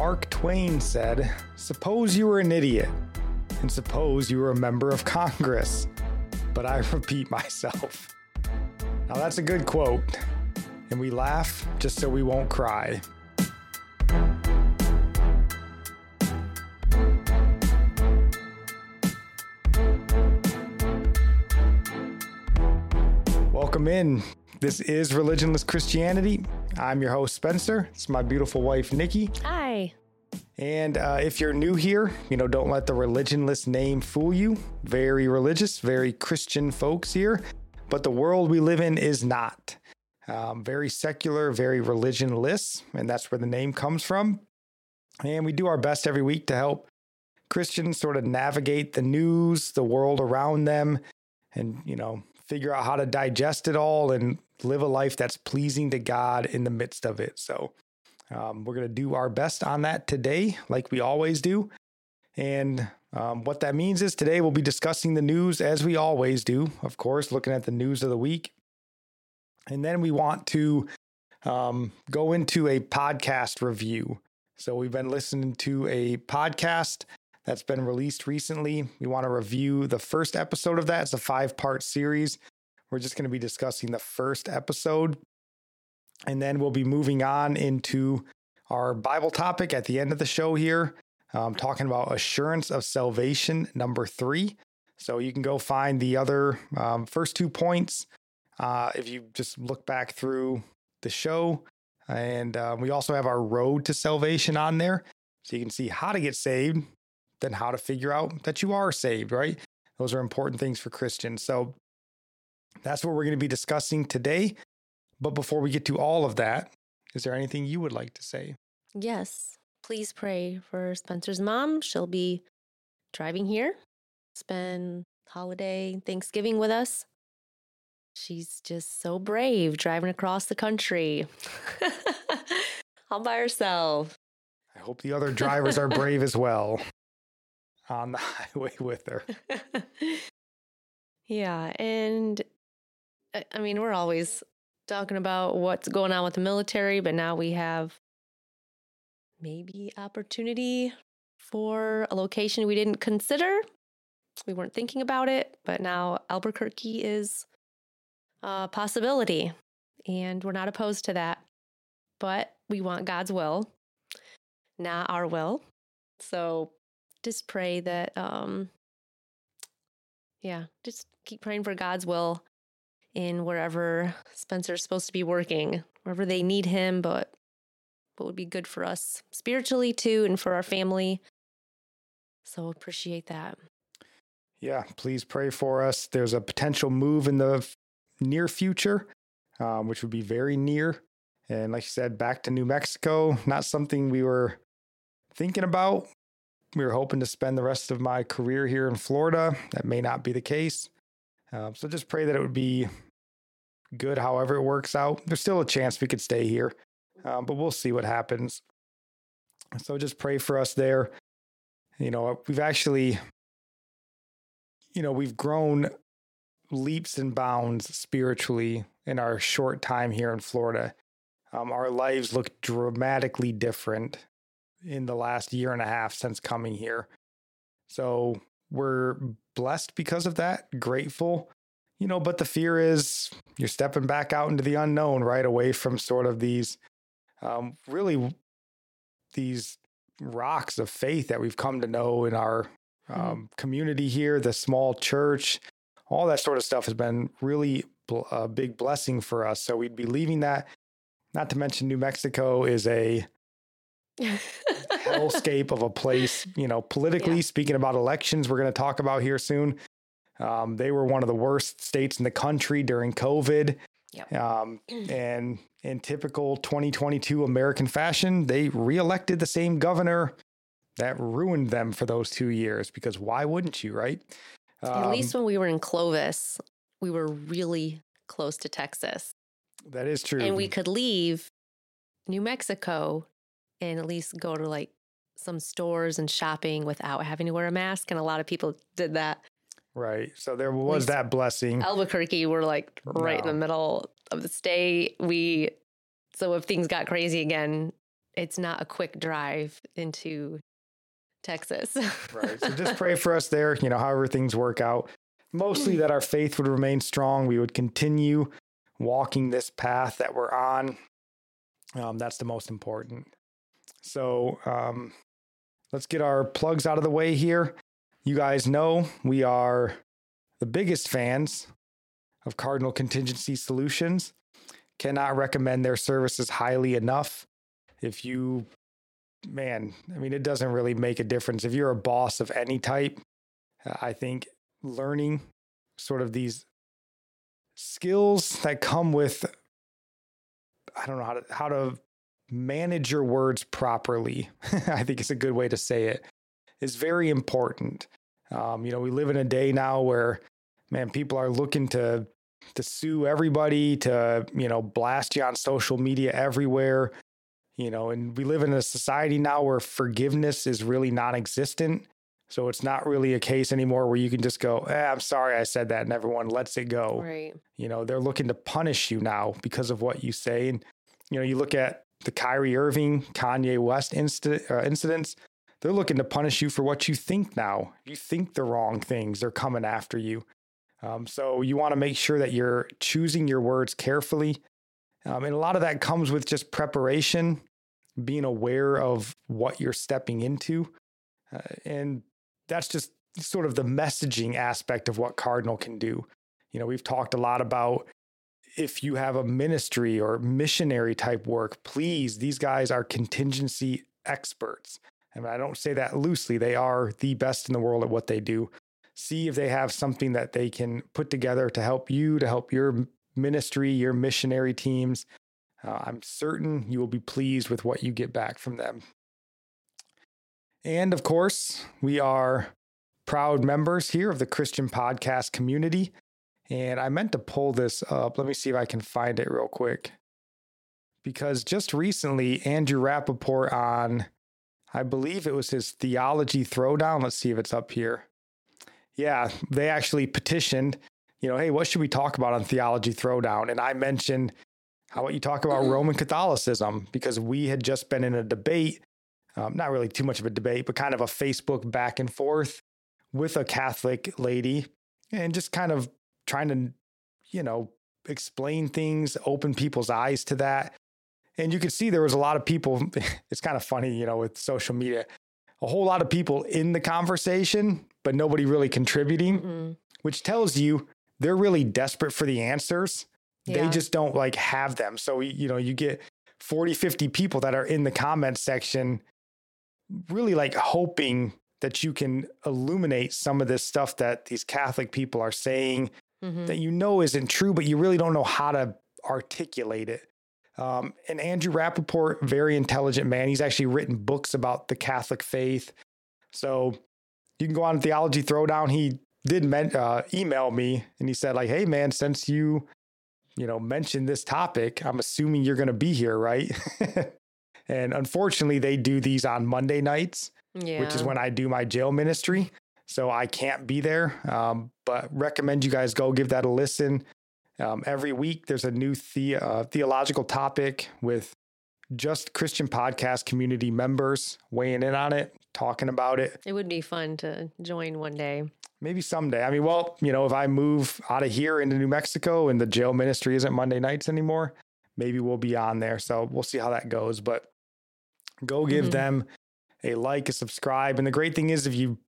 Mark Twain said, Suppose you were an idiot, and suppose you were a member of Congress. But I repeat myself. Now that's a good quote, and we laugh just so we won't cry. Welcome in. This is Religionless Christianity. I'm your host, Spencer. It's my beautiful wife, Nikki. Hi. And uh, if you're new here, you know, don't let the religionless name fool you. Very religious, very Christian folks here, but the world we live in is not. Um, very secular, very religionless, and that's where the name comes from. And we do our best every week to help Christians sort of navigate the news, the world around them, and, you know, figure out how to digest it all and live a life that's pleasing to God in the midst of it. So, um, we're going to do our best on that today, like we always do. And um, what that means is today we'll be discussing the news as we always do, of course, looking at the news of the week. And then we want to um, go into a podcast review. So we've been listening to a podcast that's been released recently. We want to review the first episode of that. It's a five part series. We're just going to be discussing the first episode. And then we'll be moving on into our Bible topic at the end of the show here, um, talking about assurance of salvation, number three. So you can go find the other um, first two points uh, if you just look back through the show. And uh, we also have our road to salvation on there. So you can see how to get saved, then how to figure out that you are saved, right? Those are important things for Christians. So that's what we're going to be discussing today. But before we get to all of that, is there anything you would like to say? Yes. Please pray for Spencer's mom. She'll be driving here, spend holiday Thanksgiving with us. She's just so brave driving across the country all by herself. I hope the other drivers are brave as well on the highway with her. yeah. And uh, I mean, we're always talking about what's going on with the military, but now we have maybe opportunity for a location we didn't consider. We weren't thinking about it, but now Albuquerque is a possibility, and we're not opposed to that. But we want God's will, not our will. So just pray that, um, yeah, just keep praying for God's will in wherever Spencer's supposed to be working, wherever they need him, but what would be good for us spiritually too and for our family. So appreciate that. Yeah, please pray for us. There's a potential move in the near future, um, which would be very near. And like you said, back to New Mexico, not something we were thinking about. We were hoping to spend the rest of my career here in Florida. That may not be the case. Um, so just pray that it would be good however it works out. There's still a chance we could stay here, um, but we'll see what happens. So just pray for us there. You know, we've actually, you know, we've grown leaps and bounds spiritually in our short time here in Florida. Um, our lives look dramatically different in the last year and a half since coming here. So we're blessed because of that, grateful, you know, but the fear is you're stepping back out into the unknown, right? Away from sort of these um, really these rocks of faith that we've come to know in our mm-hmm. um, community here, the small church, all that sort of stuff has been really a big blessing for us. So we'd be leaving that. Not to mention, New Mexico is a hellscape of a place. You know, politically yeah. speaking about elections, we're going to talk about here soon. Um, they were one of the worst states in the country during COVID. Yep. Um, and in typical 2022 American fashion, they reelected the same governor that ruined them for those two years because why wouldn't you, right? Um, At least when we were in Clovis, we were really close to Texas. That is true. And we could leave New Mexico and at least go to like some stores and shopping without having to wear a mask. And a lot of people did that. Right. So there was that blessing. Albuquerque, we're like right no. in the middle of the state. We, so if things got crazy again, it's not a quick drive into Texas. right. So just pray for us there, you know, however things work out. Mostly that our faith would remain strong. We would continue walking this path that we're on. Um, that's the most important. So um, let's get our plugs out of the way here. You guys know we are the biggest fans of Cardinal Contingency Solutions. Cannot recommend their services highly enough. If you, man, I mean, it doesn't really make a difference. If you're a boss of any type, I think learning sort of these skills that come with I don't know how to how to manage your words properly. I think it's a good way to say it. Is very important. Um, you know, we live in a day now where, man, people are looking to to sue everybody, to you know, blast you on social media everywhere. You know, and we live in a society now where forgiveness is really non-existent. So it's not really a case anymore where you can just go, eh, I'm sorry I said that and everyone lets it go. Right. You know, they're looking to punish you now because of what you say. And, you know, you look at the Kyrie Irving, Kanye West incident, uh, incidents, they're looking to punish you for what you think now. You think the wrong things, they're coming after you. Um, so you want to make sure that you're choosing your words carefully. Um, and a lot of that comes with just preparation, being aware of what you're stepping into. Uh, and that's just sort of the messaging aspect of what Cardinal can do. You know, we've talked a lot about if you have a ministry or missionary type work, please, these guys are contingency experts. And I don't say that loosely, they are the best in the world at what they do. See if they have something that they can put together to help you, to help your ministry, your missionary teams. Uh, I'm certain you will be pleased with what you get back from them. And of course, we are proud members here of the Christian podcast community. And I meant to pull this up. Let me see if I can find it real quick. Because just recently, Andrew Rappaport on, I believe it was his theology throwdown. Let's see if it's up here. Yeah, they actually petitioned, you know, hey, what should we talk about on theology throwdown? And I mentioned, how about you talk about Roman Catholicism? Because we had just been in a debate um, not really too much of a debate, but kind of a Facebook back and forth with a Catholic lady and just kind of trying to, you know, explain things, open people's eyes to that. And you could see there was a lot of people. It's kind of funny, you know, with social media, a whole lot of people in the conversation, but nobody really contributing, mm-hmm. which tells you they're really desperate for the answers. Yeah. They just don't like have them. So, you know, you get 40, 50 people that are in the comment section really like hoping that you can illuminate some of this stuff that these Catholic people are saying mm-hmm. that you know isn't true, but you really don't know how to articulate it. Um, and Andrew Rappaport, very intelligent man. He's actually written books about the Catholic faith. So you can go on Theology Throwdown. He did men- uh, email me and he said, like, hey, man, since you you know, mentioned this topic, I'm assuming you're going to be here, right? and unfortunately, they do these on Monday nights, Yeah. which is when I do my jail ministry. So I can't be there. Um, but recommend you guys go give that a listen. Um, every week, there's a new the- uh, theological topic with just Christian podcast community members weighing in on it, talking about it. it would be fun to join one day. Maybe someday. I mean, well, you know, if I move out of here into New Mexico and the jail ministry isn't Monday nights anymore, maybe we'll be on there. So we'll see how that goes. But go give Mhm. them a like, a subscribe. And the great thing is, if you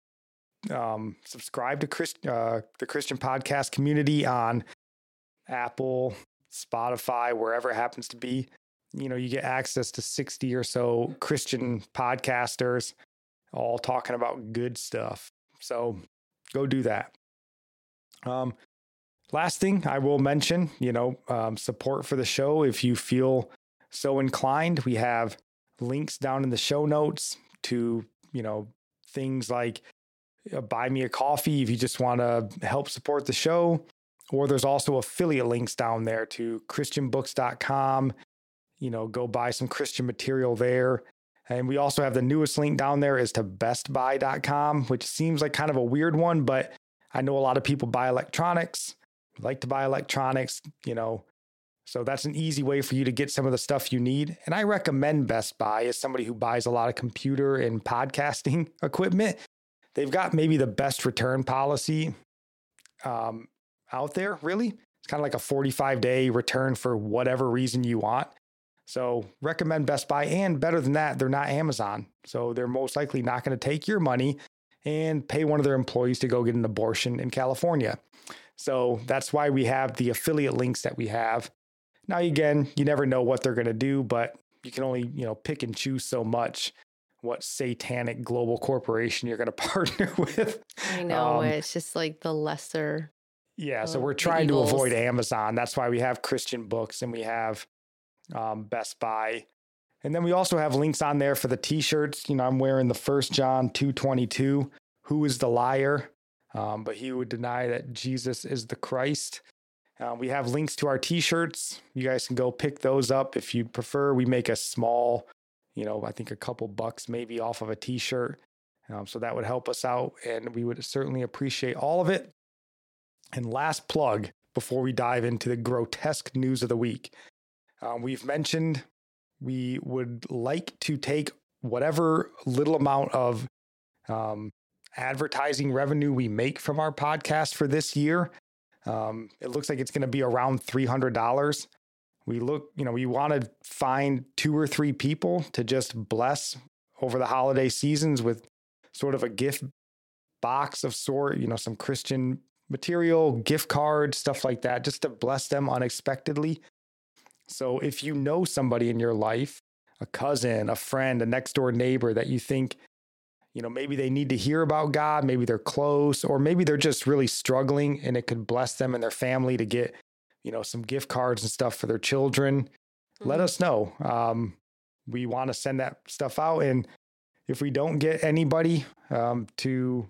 um, subscribe to Christ, uh, the Christian podcast community on Apple, Spotify, wherever it happens to be, you know, you get access to 60 or so Christian podcasters all talking about good stuff. So go do that. Um, last thing I will mention, you know, um, support for the show. If you feel so inclined, we have links down in the show notes to, you know, things like uh, buy me a coffee if you just want to help support the show. Or there's also affiliate links down there to christianbooks.com. You know, go buy some Christian material there. And we also have the newest link down there is to bestbuy.com, which seems like kind of a weird one, but I know a lot of people buy electronics, like to buy electronics, you know. So that's an easy way for you to get some of the stuff you need. And I recommend Best Buy as somebody who buys a lot of computer and podcasting equipment. They've got maybe the best return policy um, out there, really. It's kind of like a 45 day return for whatever reason you want. So recommend Best Buy. And better than that, they're not Amazon. So they're most likely not going to take your money and pay one of their employees to go get an abortion in California. So that's why we have the affiliate links that we have. Now, again, you never know what they're going to do, but you can only, you know, pick and choose so much what satanic global corporation you're going to partner with. I know Um, it's just like the lesser. Yeah, so we're trying to avoid. Amazon. That's why we have Christian books and we have um, Best Buy. And then we also have links on there for the t-shirts. You know, I'm wearing the first John 222, who is the liar? Um, but he would deny that Jesus is the Christ. Uh, we have links to our t-shirts. You guys can go pick those up if you prefer. We make a small, you know, I think a couple bucks maybe off of a t-shirt. Um, so that would help us out and we would certainly appreciate all of it. And last plug before we dive into the grotesque news of the week. Um, we've mentioned we would like to take whatever little amount of um, advertising revenue we make from our podcast for this year. Um, it looks like it's going to be around $300. We look, you know, we want to find two or three people to just bless over the holiday seasons with sort of a gift box of sort, you know, some Christian material, gift cards, stuff like that, just to bless them unexpectedly. So if you know somebody in your life, a cousin, a friend, a next door neighbor that you think, you know, maybe they need to hear about God, maybe they're close, or maybe they're just really struggling and it could bless them and their family to get, you know, some gift cards and stuff for their children, let Mhm. us know. Um, we want to send that stuff out. And if we don't get anybody um, to,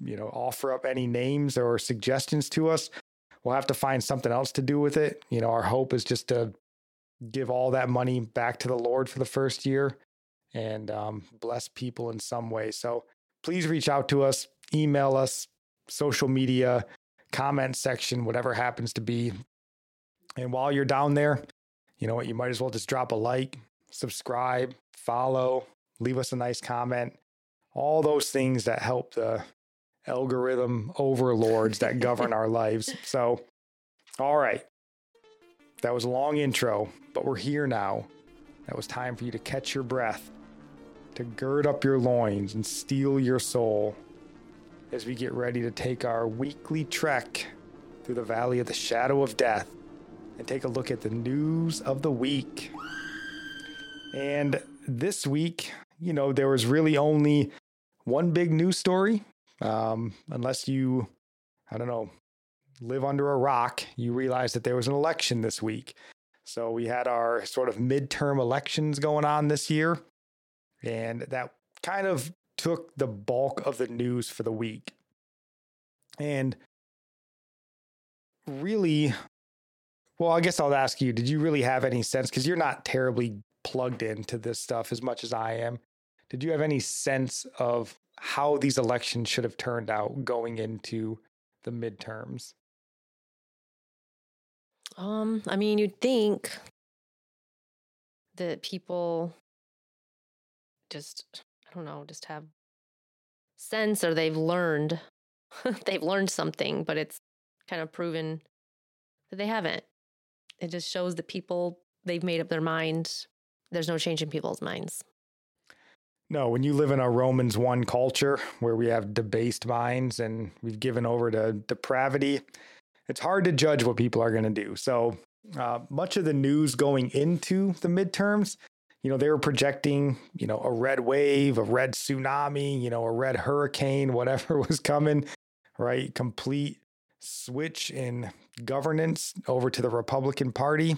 you know, offer up any names or suggestions to us, we'll have to find something else to do with it. You know, our hope is just to give all that money back to the Lord for the first year and um, bless people in some way. So please reach out to us, email us, social media, comment section, whatever happens to be. And while you're down there, you know what, you might as well just drop a like, subscribe, follow, leave us a nice comment. All those things that help the algorithm overlords that govern our lives. So, all right. That was a long intro, but we're here now. That was time for you to catch your breath, to gird up your loins and steel your soul as we get ready to take our weekly trek through the valley of the shadow of death and take a look at the news of the week. And this week, you know, there was really only one big news story. Um, unless you, I don't know, live under a rock, you realize that there was an election this week. So we had our sort of midterm elections going on this year. And that kind of took the bulk of the news for the week. And really, well, I guess I'll ask you, did you really have any sense? Because you're not terribly plugged into this stuff as much as I am. Did you have any sense of how these elections should have turned out going into the midterms? Um, I mean, you'd think that people just, don't know, just have sense or they've learned, they've learned something, but it's kind of proven that they haven't. It just shows that people, they've made up their mind. There's no change in people's minds. No, when you live in a Romans 1 culture where we have debased minds and we've given over to depravity, it's hard to judge what people are going to do. So, uh, much of the news going into the midterms, you know, they were projecting, you know, a red wave, a red tsunami, you know, a red hurricane, whatever was coming, right? Complete switch in governance over to the Republican Party.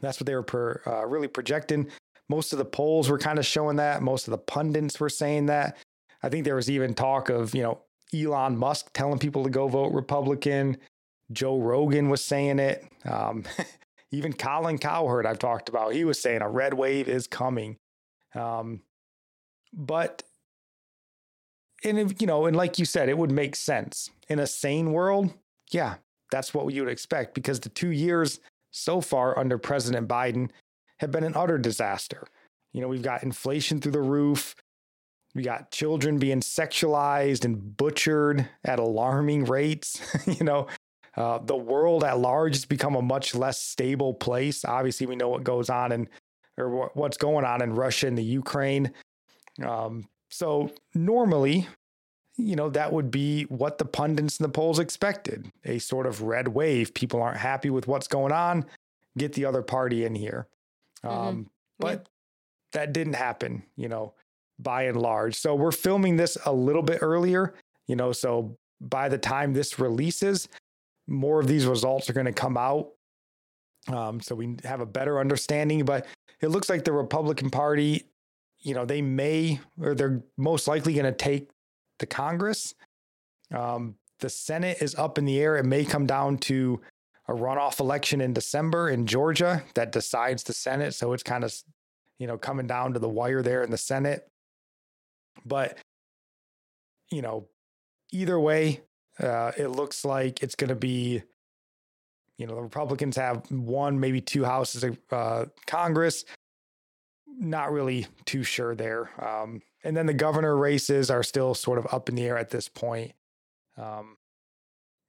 That's what they were per, uh, really projecting. Most of the polls were kind of showing that. Most of the pundits were saying that. I think there was even talk of, you know, Elon Musk telling people to go vote Republican. Joe Rogan was saying it. Um, even Colin Cowherd, I've talked about, he was saying a red wave is coming. Um, but, and if, you know, and like you said, it would make sense in a sane world. Yeah, that's what you would expect because the two years so far under President Biden have been an utter disaster. You know, we've got inflation through the roof. We got children being sexualized and butchered at alarming rates. you know, uh, the world at large has become a much less stable place. Obviously, we know what goes on and or what's going on in Russia and the Ukraine. Um, so normally, you know, that would be what the pundits and the polls expected a sort of red wave. People aren't happy with what's going on. Get the other party in here. Mm-hmm. Um, but yeah. that didn't happen, you know, by and large. So we're filming this a little bit earlier, you know, so by the time this releases, more of these results are going to come out. Um, so we have a better understanding. But it looks like the Republican Party, you know, they may or they're most likely going to take the Congress. Um, the Senate is up in the air. It may come down to a runoff election in December in Georgia that decides the Senate. So it's kind of, you know, coming down to the wire there in the Senate. But, you know, either way, uh, it looks like it's going to be, you know, the Republicans have one, maybe two houses of uh, Congress. Not really too sure there. Um, and then the governor races are still sort of up in the air at this point. Um,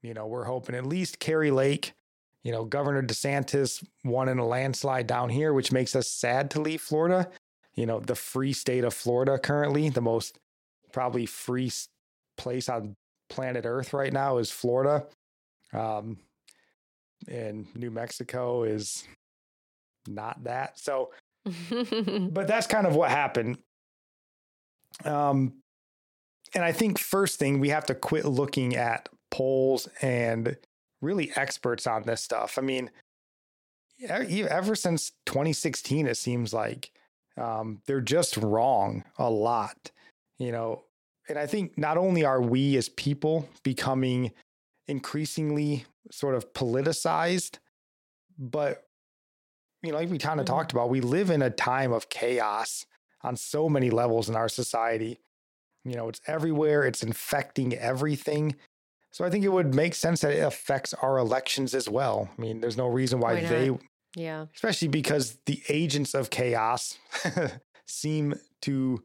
you know, we're hoping at least Kari Lake, you know, Governor DeSantis won in a landslide down here, which makes us sad to leave Florida. You know, the free state of Florida currently, the most probably free place on planet Earth right now is Florida. Um, and New Mexico is not that. So, but that's kind of what happened. Um, and I think first thing we have to quit looking at polls and really experts on this stuff. I mean, ever since 2016, it seems like um, they're just wrong a lot. You know, and I think not only are we as people becoming increasingly sort of politicized, but you know, like we kind of mm-hmm. talked about, we live in a time of chaos on so many levels in our society. You know, it's everywhere, it's infecting everything. So I think it would make sense that it affects our elections as well. I mean, there's no reason why, why they yeah. Especially because the agents of chaos seem to,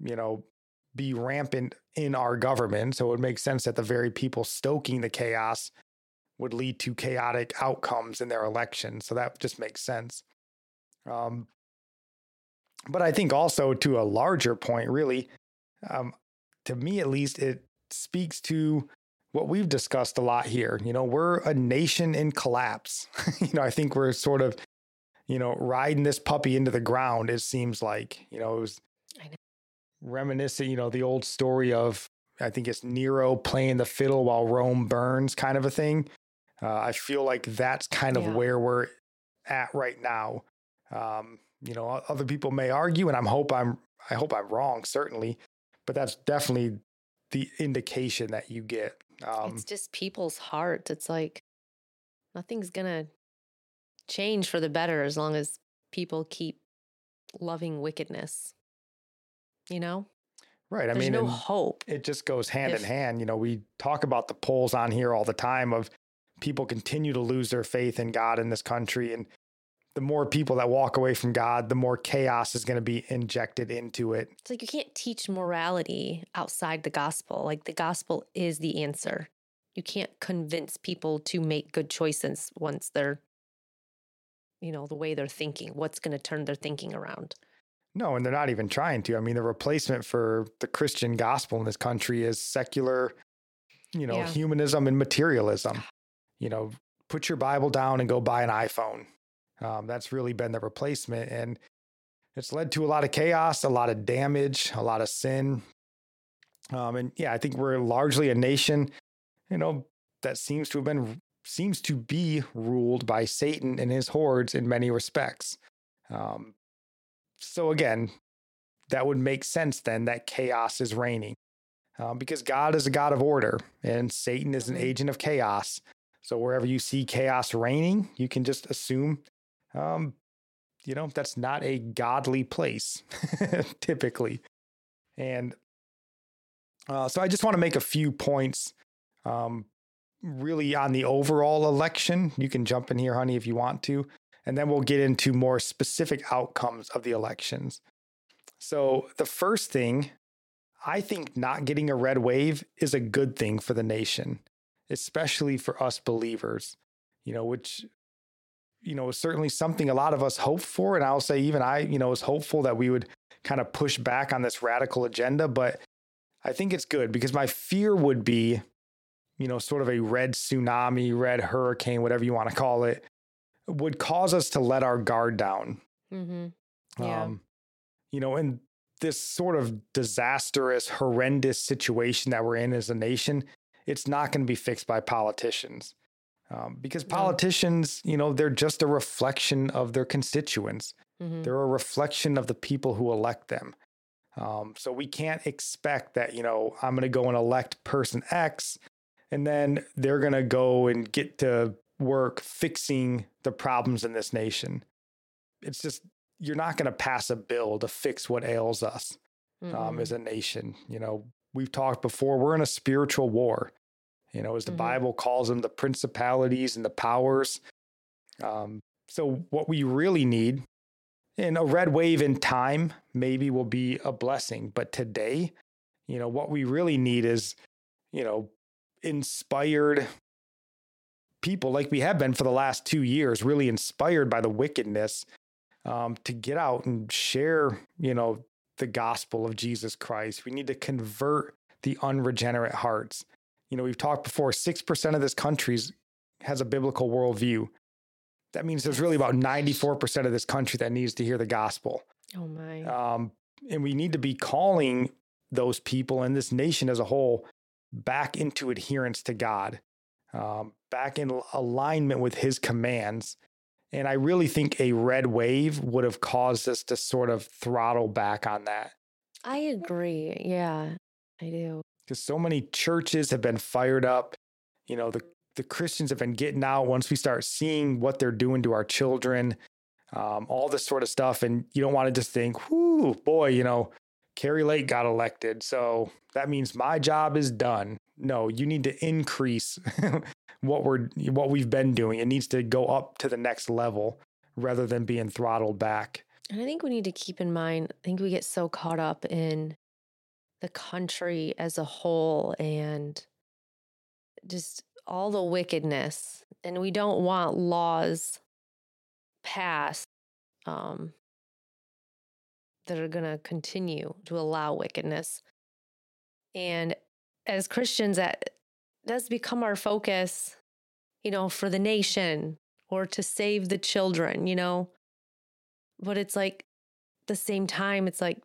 you know, be rampant in our government. So it would make sense that the very people stoking the chaos would lead to chaotic outcomes in their elections. So that just makes sense. Um, but I think also to a larger point, really, um, to me at least, it speaks to what we've discussed a lot here. You know, we're a nation in collapse. you know, I think we're sort of, you know, riding this puppy into the ground. It seems like, you know, it was reminiscent, you know, the old story of I think it's Nero playing the fiddle while Rome burns, kind of a thing. Uh, I feel like that's kind of yeah. where we're at right now. Um, you know, other people may argue, and I'm hope I'm I hope I'm wrong, certainly, but that's definitely the indication that you get. Um, it's just people's hearts. It's like nothing's gonna change for the better as long as people keep loving wickedness. You know? Right. I There's mean, no hope. it just goes hand if- in hand. You know, we talk about the polls on here all the time of people continue to lose their faith in God in this country. And the more people that walk away from God, the more chaos is going to be injected into it. It's like you can't teach morality outside the gospel. Like the gospel is the answer. You can't convince people to make good choices once they're, you know, the way they're thinking. What's going to turn their thinking around? No, and they're not even trying to. I mean, the replacement for the Christian gospel in this country is secular, you know, Yeah. humanism and materialism. You know, put your Bible down and go buy an iPhone. Um, that's really been the replacement. And it's led to a lot of chaos, a lot of damage, a lot of sin. Um, and yeah, I think we're largely a nation, you know, that seems to have been, seems to be ruled by Satan and his hordes in many respects. Um, so again, that would make sense then that chaos is reigning um, because God is a God of order and Satan is an Mhm. agent of chaos. So wherever you see chaos reigning, you can just assume, um, you know, that's not a godly place typically. And uh, so I just want to make a few points um, really on the overall election. You can jump in here, honey, if you want to and then we'll get into more specific outcomes of the elections. So, the first thing, I think not getting a red wave is a good thing for the nation, especially for us believers, you know, which, you know, is certainly something a lot of us hope for. And I'll say, even I, you know, was hopeful that we would kind of push back on this radical agenda. But I think it's good because my fear would be, you know, sort of a red tsunami, red hurricane, whatever you want to call it, would cause us to let our guard down. Mm-hmm. Yeah. Um, you know, in this sort of disastrous, horrendous situation that we're in as a nation, it's not going to be fixed by politicians. Um, because politicians, you know, they're just a reflection of their constituents. Mm-hmm. They're a reflection of the people who elect them. Um, so we can't expect that, you know, I'm going to go and elect person X and then they're going to go and get to work fixing the problems in this nation. It's just, you're not going to pass a bill to fix what ails us um, as a nation. You know, we've talked before, we're in a spiritual war. You know, as the Mhm. Bible calls them, the principalities and the powers. Um, so, what we really need, and a red wave in time maybe will be a blessing, but today, you know, what we really need is, you know, inspired people like we have been for the last two years, really inspired by the wickedness um, to get out and share, you know, the gospel of Jesus Christ. We need to convert the unregenerate hearts. You know, we've talked before, 6% of this country has a biblical worldview. That means there's really about 94% of this country that needs to hear the gospel. Oh my. Um, and we need to be calling those people and this nation as a whole back into adherence to God, um, back in alignment with his commands. And I really think a red wave would have caused us to sort of throttle back on that. I agree. Yeah, I do. Because so many churches have been fired up. You know, the, the Christians have been getting out once we start seeing what they're doing to our children, um, all this sort of stuff. And you don't want to just think, whoo, boy, you know, Kari Lake got elected. So that means my job is done. No, you need to increase what we're what we've been doing. It needs to go up to the next level rather than being throttled back. And I think we need to keep in mind, I think we get so caught up in the country as a whole and just all the wickedness. And we don't want laws passed um, that are going to continue to allow wickedness. And as Christians, that does become our focus, you know, for the nation or to save the children, you know. But it's like, the same time, it's like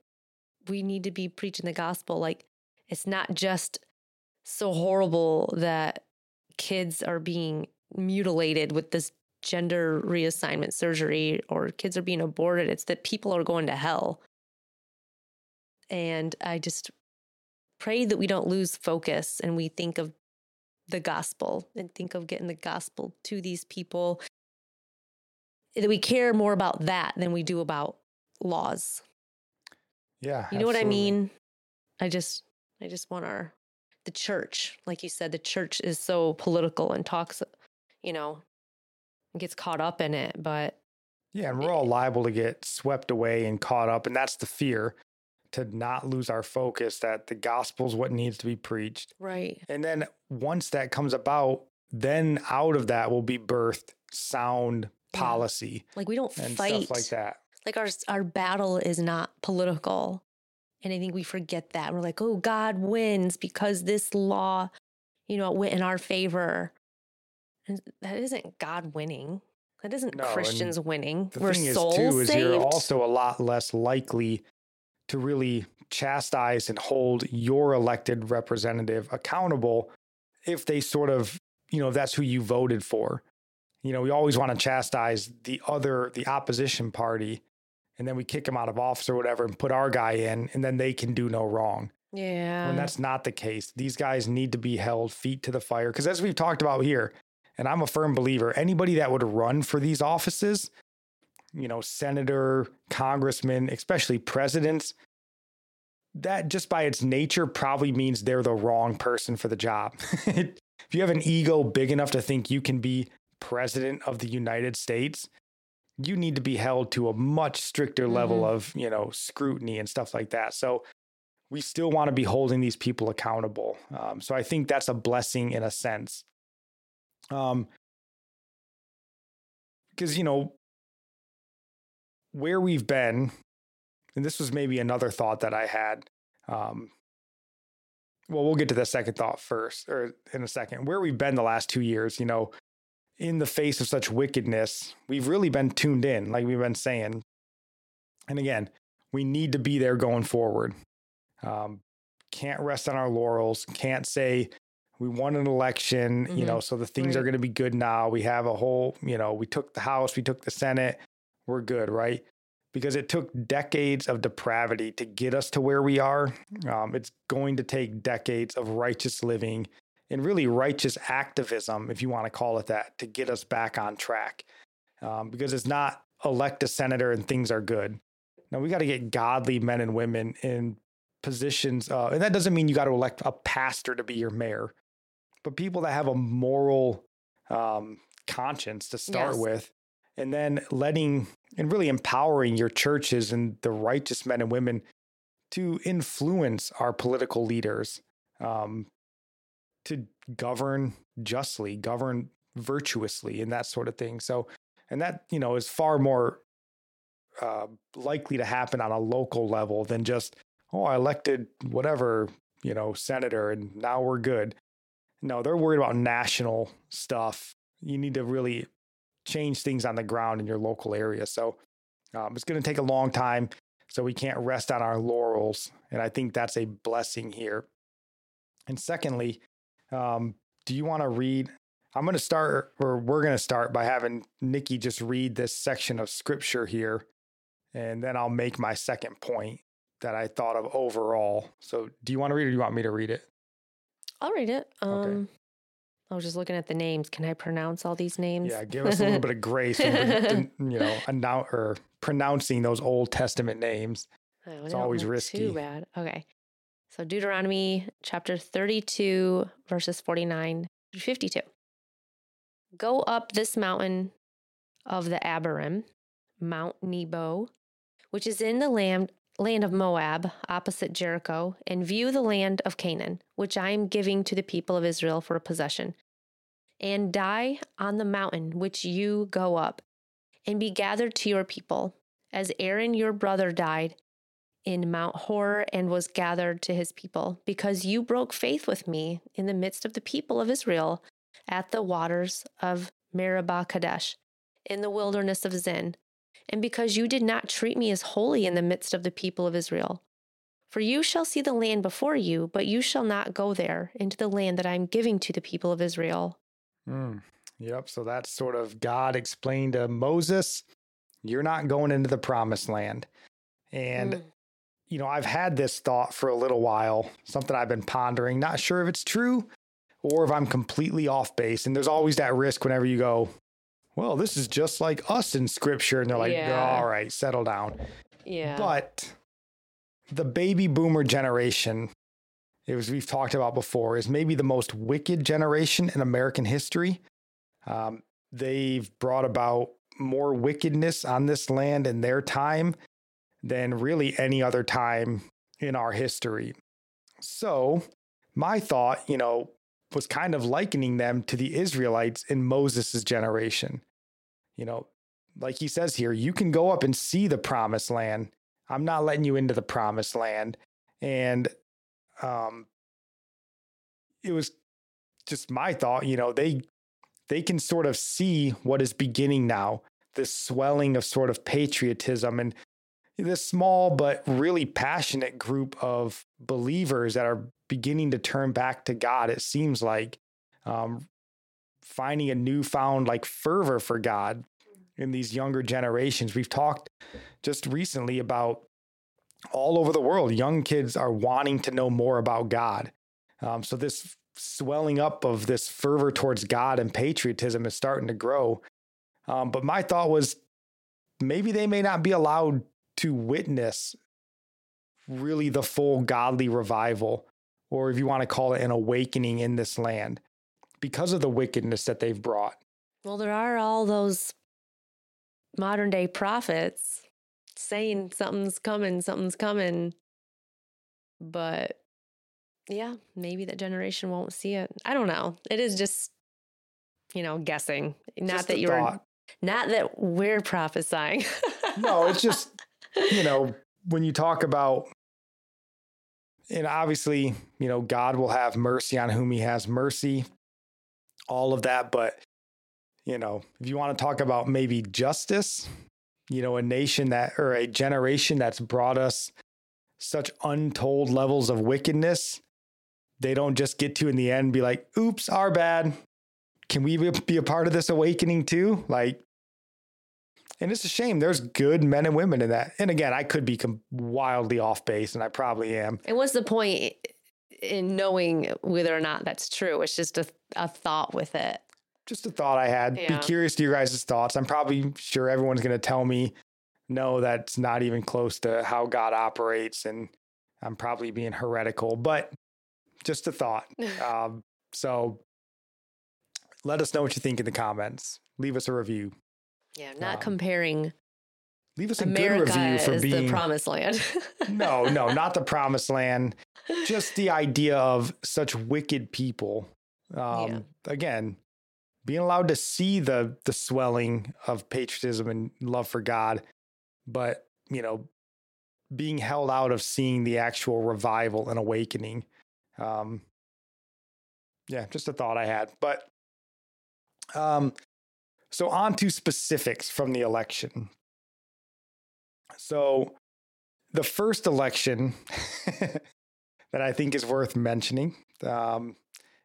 we need to be preaching the gospel. Like, it's not just so horrible that kids are being mutilated with this gender reassignment surgery or kids are being aborted. It's that people are going to hell. And I just pray that we don't lose focus and we think of the gospel and think of getting the gospel to these people that we care more about that than we do about laws. Yeah. You know what I mean? I just I just want our the church, like you said, the church is so political and talks, you know, gets caught up in it. But Yeah, and we're all liable to get swept away and caught up. And that's the fear to not lose our focus that the gospel is what needs to be preached. right, And then once that comes about, then out of that will be birthed sound Yeah. policy like we don't and fight. stuff like that. like our our battle is not political. And i think we forget that. We're like oh god wins because this law you know went in our favor. And that isn't god winning. That isn't No, christians winning. The we're thing is, souls too, is saved. you're also a lot less likely to really chastise and hold your elected representative accountable if they sort of, you know, that's who you voted for. You know, we always want to chastise the other, the opposition party, and then we kick them out of office or whatever and put our guy in, and then they can do no wrong. yeah when that's not the case. These guys need to be held feet to the fire. Because as we've talked about here, and I'm a firm believer, anybody that would run for these offices, you know, senator, congressman, especially presidents, that just by its nature probably means they're the wrong person for the job. if you have an ego big enough to think you can be president of the United States, you need to be held to a much stricter level Mhm. of, you know, scrutiny and stuff like that. So we still want to be holding these people accountable. Um, so I think that's a blessing in a sense. Um, because you know where we've been, and this was maybe another thought that I had. Um, well, we'll get to the second thought first, or in a second. Where we've been the last two years, you know, in the face of such wickedness, we've really been tuned in, like we've been saying. And again, we need to be there going forward. Um, can't rest on our laurels. Can't say we won an election, you Mhm. know, so the things are going to be good now. We have a whole, you know, we took the House, we took the Senate, we're good, right? Because it took decades of depravity to get us to where we are. Um, it's going to take decades of righteous living and really righteous activism, if you want to call it that, to get us back on track. Um, because it's not elect a senator and things are good. Now we got to get godly men and women in positions, uh, and that doesn't mean you got to elect a pastor to be your mayor, but people that have a moral um, conscience to start Yes. with, and then letting and really empowering your churches and the righteous men and women to influence our political leaders um, to govern justly, govern virtuously, and that sort of thing. So, and that you know is far more uh, likely to happen on a local level than just oh I elected whatever you know senator and now we're good. No, they're worried about national stuff. You need to really change things on the ground in your local area. So um, it's going to take a long time. So we can't rest on our laurels, and I think that's a blessing here. And secondly, um, do you want to read? I'm going to start, or we're going to start by having Nikki just read this section of scripture here, and then I'll make my second point that I thought of overall. So, do you want to read, or do you want me to read it? i'll read it um Okay. I was just looking at the names can i pronounce all these names Yeah, give us a little bit of grace, when you know, annou- or pronouncing those Old Testament names. Oh, It's always risky. Too bad. Okay. So Deuteronomy chapter 32, verses 49 to 52. Go up this mountain of the Abarim, Mount Nebo, which is in the land, land of Moab, opposite Jericho, and view the land of Canaan, which I am giving to the people of Israel for a possession. And die on the mountain which you go up, and be gathered to your people, as Aaron your brother died in Mount Hor and was gathered to his people, because you broke faith with me in the midst of the people of Israel at the waters of Meribah Kadesh in the wilderness of Zin, and because you did not treat me as holy in the midst of the people of Israel. For you shall see the land before you, but you shall not go there into the land that I am giving to the people of Israel. Mm, yep. So that's sort of God explained to Moses, you're not going into the promised land. And, Mm. you know, I've had this thought for a little while, something I've been pondering, not sure if it's true or if I'm completely off base. And there's always that risk whenever you go, well, this is just like us in scripture. And they're like, Yeah. all right, settle down. Yeah. But the baby boomer generation, it was we've talked about before, is maybe the most wicked generation in American history. Um, they've brought about more wickedness on this land in their time than really any other time in our history. So, my thought, you know, was kind of likening them to the Israelites in Moses' generation. You know, like he says here, you can go up and see the promised land. I'm not letting you into the promised land. And um it was just my thought, you know, they they can sort of see what is beginning now, this swelling of sort of patriotism and this small but really passionate group of believers that are beginning to turn back to God. It seems like um, finding a newfound like fervor for God in these younger generations. We've talked just recently about all over the world, young kids are wanting to know more about God. Um, so this swelling up of this fervor towards God and patriotism is starting to grow. Um, but my thought was maybe they may not be allowed to witness really the full godly revival, or if you want to call it an awakening in this land, because of the wickedness that they've brought. well, there are all those modern day prophets saying something's coming, something's coming. But yeah, maybe that generation won't see it. I don't know. It is just, you know, guessing. Not Just that you're, thought. not that we're prophesying. no, it's just, you know, when you talk about, and obviously, you know, God will have mercy on whom he has mercy, all of that. But, you know, if you want to talk about maybe justice, you know, a nation that, or a generation that's brought us such untold levels of wickedness, they don't just get to in the end be like, oops, our bad. Can we be- a part of this awakening too? Like, and it's a shame. There's good men and women in that. And again, I could be com- wildly off base, and I probably am. and what's the point in knowing whether or not that's true? It's just a, a thought with it. Just a thought I had. Yeah. Be curious to your guys' thoughts. I'm probably sure everyone's going to tell me, no, that's not even close to how God operates. And I'm probably being heretical, but just a thought. um, so let us know what you think in the comments. Leave us a review. Yeah, not Um, comparing Leave us a America good review for being. the promised land. no, no, not the promised land. just the idea of such wicked people. Um, Yeah. Again, being allowed to see the the swelling of patriotism and love for God, but you know, being held out of seeing the actual revival and awakening. Um, yeah, just a thought I had. But um, so on to specifics from the election. So the first election that I think is worth mentioning. Um,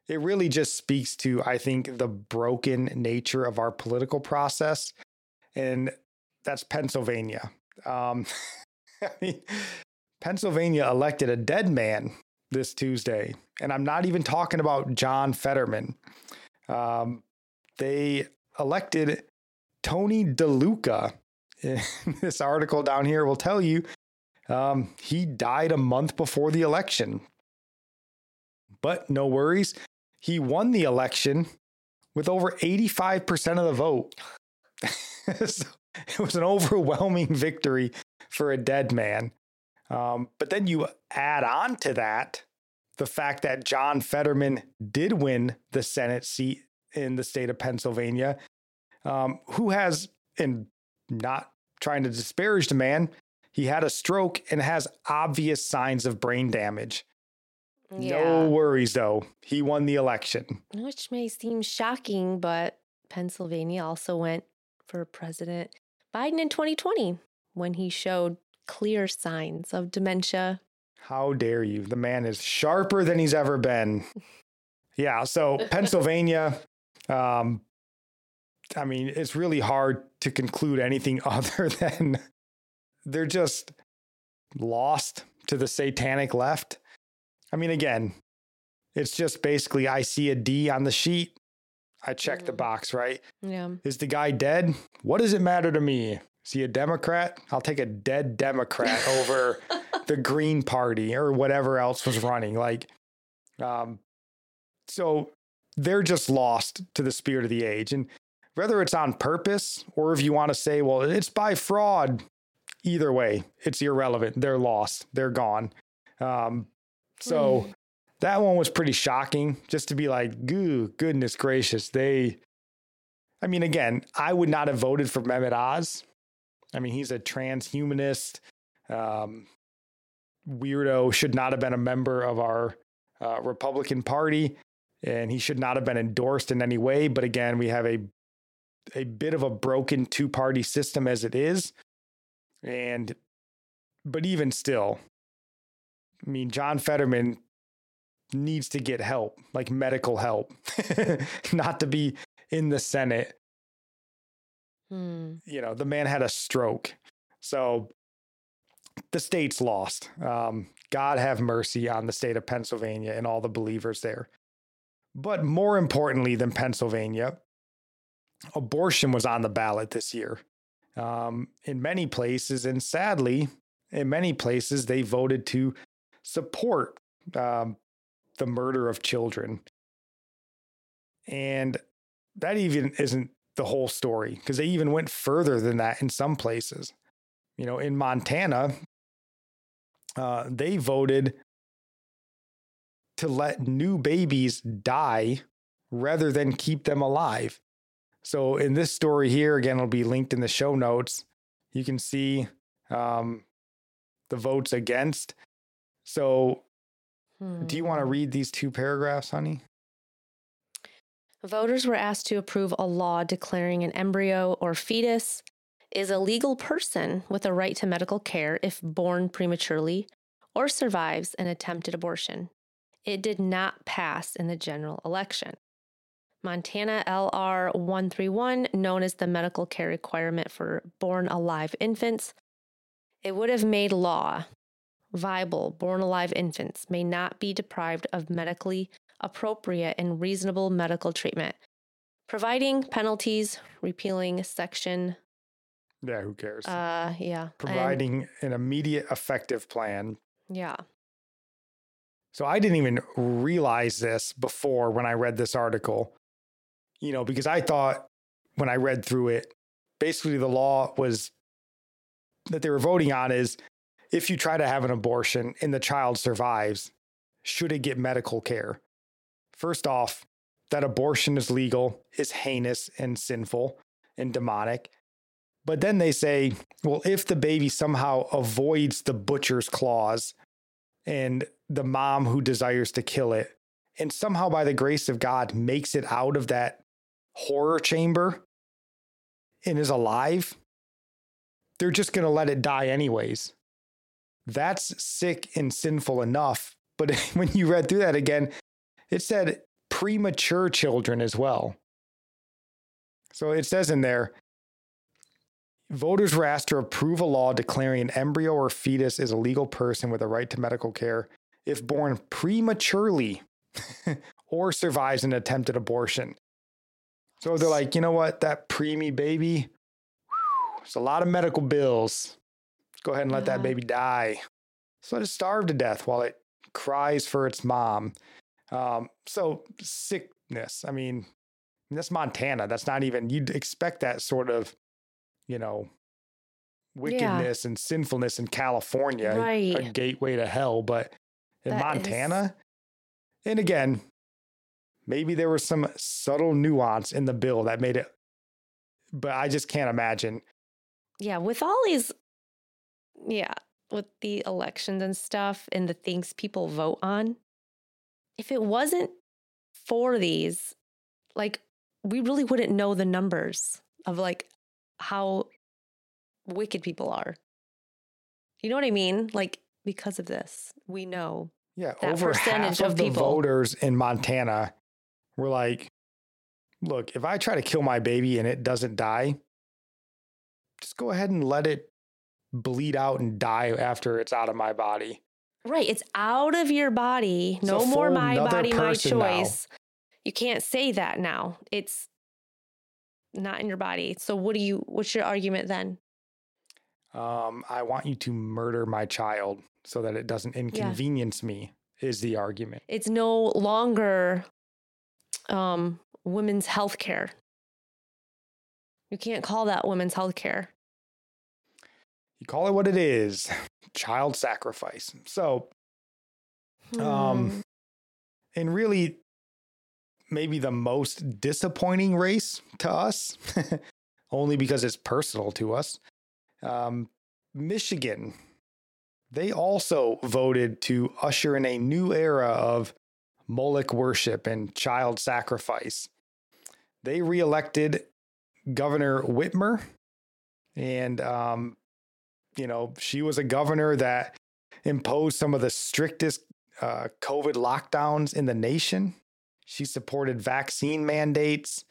it really just speaks to, I think, the broken nature of our political process, and that's Pennsylvania. Um, I mean, Pennsylvania elected a dead man this Tuesday, and I'm not even talking about John Fetterman. Um, they elected Tony DeLuca. this article down here will tell you um, he died a month before the election. But no worries. He won the election with over 85% of the vote. so it was an overwhelming victory for a dead man. Um, but then you add on to that the fact that John Fetterman did win the Senate seat in the state of Pennsylvania, um, who has, and not trying to disparage the man, he had a stroke and has obvious signs of brain damage. No worries though. He won the election. Which may seem shocking, but Pennsylvania also went for President Biden in 2020 when he showed clear signs of dementia. How dare you? The man is sharper than he's ever been. Yeah, so Pennsylvania, um, I mean, it's really hard to conclude anything other than they're just lost to the satanic left. I mean, again, it's just basically I see a D on the sheet. I checked the Mhm. box, right? Yeah. Is the guy dead? What does it matter to me? Is he a Democrat? I'll take a dead Democrat over the Green Party or whatever else was running. Like, um, so they're just lost to the spirit of the age. And whether it's on purpose or if you want to say, well, it's by fraud, either way, it's irrelevant. They're lost. They're gone. Um, so Mm. that one was pretty shocking just to be like, goo, goodness gracious. They, I mean, again, I would not have voted for Mehmet Oz. I mean, he's a transhumanist, um, weirdo, should not have been a member of our uh, Republican Party, and he should not have been endorsed in any way. But again, we have a a bit of a broken two party system as it is, and but even still, I mean, John Fetterman needs to get help, like medical help, not to be in the Senate Hmm. you know, the man had a stroke. So the state's lost. Um, God have mercy on the state of Pennsylvania and all the believers there. But more importantly than Pennsylvania, abortion was on the ballot this year. Um, in many places, and sadly, in many places, they voted to support um, the murder of children. And that even isn't the whole story because they even went further than that in some places. You know, in Montana, uh, they voted to let new babies die rather than keep them alive. So, in this story here, again, it'll be linked in the show notes. You can see um, the votes against. So, do you want to Hmm. read these two paragraphs, honey? Voters were asked to approve a law declaring an embryo or fetus is a legal person with a right to medical care if born prematurely or survives an attempted abortion. It did not pass in the general election. Montana LR 131, known as the medical care requirement for born alive infants, it would have made law. Viable born alive infants may not be deprived of medically appropriate and reasonable medical treatment, providing penalties, repealing section, Yeah, who cares? uh, yeah, and- Providing an immediate effective plan yeah, So I didn't even realize this before when I read this article, you know, because I thought when I read through it, basically the law was that they were voting on is if you try to have an abortion and the child survives, should it get medical care? First off, that abortion is legal, is heinous and sinful and demonic. But then they say, well, if the baby somehow avoids the butcher's claws and the mom who desires to kill it, and somehow by the grace of God makes it out of that horror chamber and is alive, they're just going to let it die anyways. That's sick and sinful enough. But when you read through that again, it said premature children as well. So it says in there, Voters were asked to approve a law declaring an embryo or fetus is a legal person with a right to medical care if born prematurely or survives an attempted abortion. So they're like, you know what? That preemie baby, whew, it's a lot of medical bills. Let's go ahead and let that baby die. So let it starve to death while it cries for its mom. Um, so sickness. I mean, that's Montana. That's not even, you'd expect that sort of, you know, wickedness and sinfulness in California, a gateway to hell. But in That is- Montana, and again, maybe there was some subtle nuance in the bill that made it, but I just can't imagine. yeah, with all these, yeah, with the elections and stuff and the things people vote on, if it wasn't for these, like, we really wouldn't know the numbers of like how wicked people are. You know what I mean? Like, because of this, we know. Yeah, That over percentage half of, of the people. voters in Montana were like, "Look, if I try to kill my baby and it doesn't die, just go ahead and let it bleed out and die after it's out of my body." Right. It's out of your body. It's No more my body, my person now. choice. you can't say that now. It's not in your body. So what do you what's your argument then? Um, I want you to murder my child so that it doesn't inconvenience me, is the argument. It's no longer um women's health care. You can't call that women's health care. You call it what it is child sacrifice. So, Hmm. um, and really, maybe the most disappointing race to us, only because it's personal to us. Um, Michigan, they also voted to usher in a new era of Moloch worship and child sacrifice. They reelected Governor Whitmer, and um, you know she was a governor that imposed some of the strictest uh, COVID lockdowns in the nation. She supported vaccine mandates.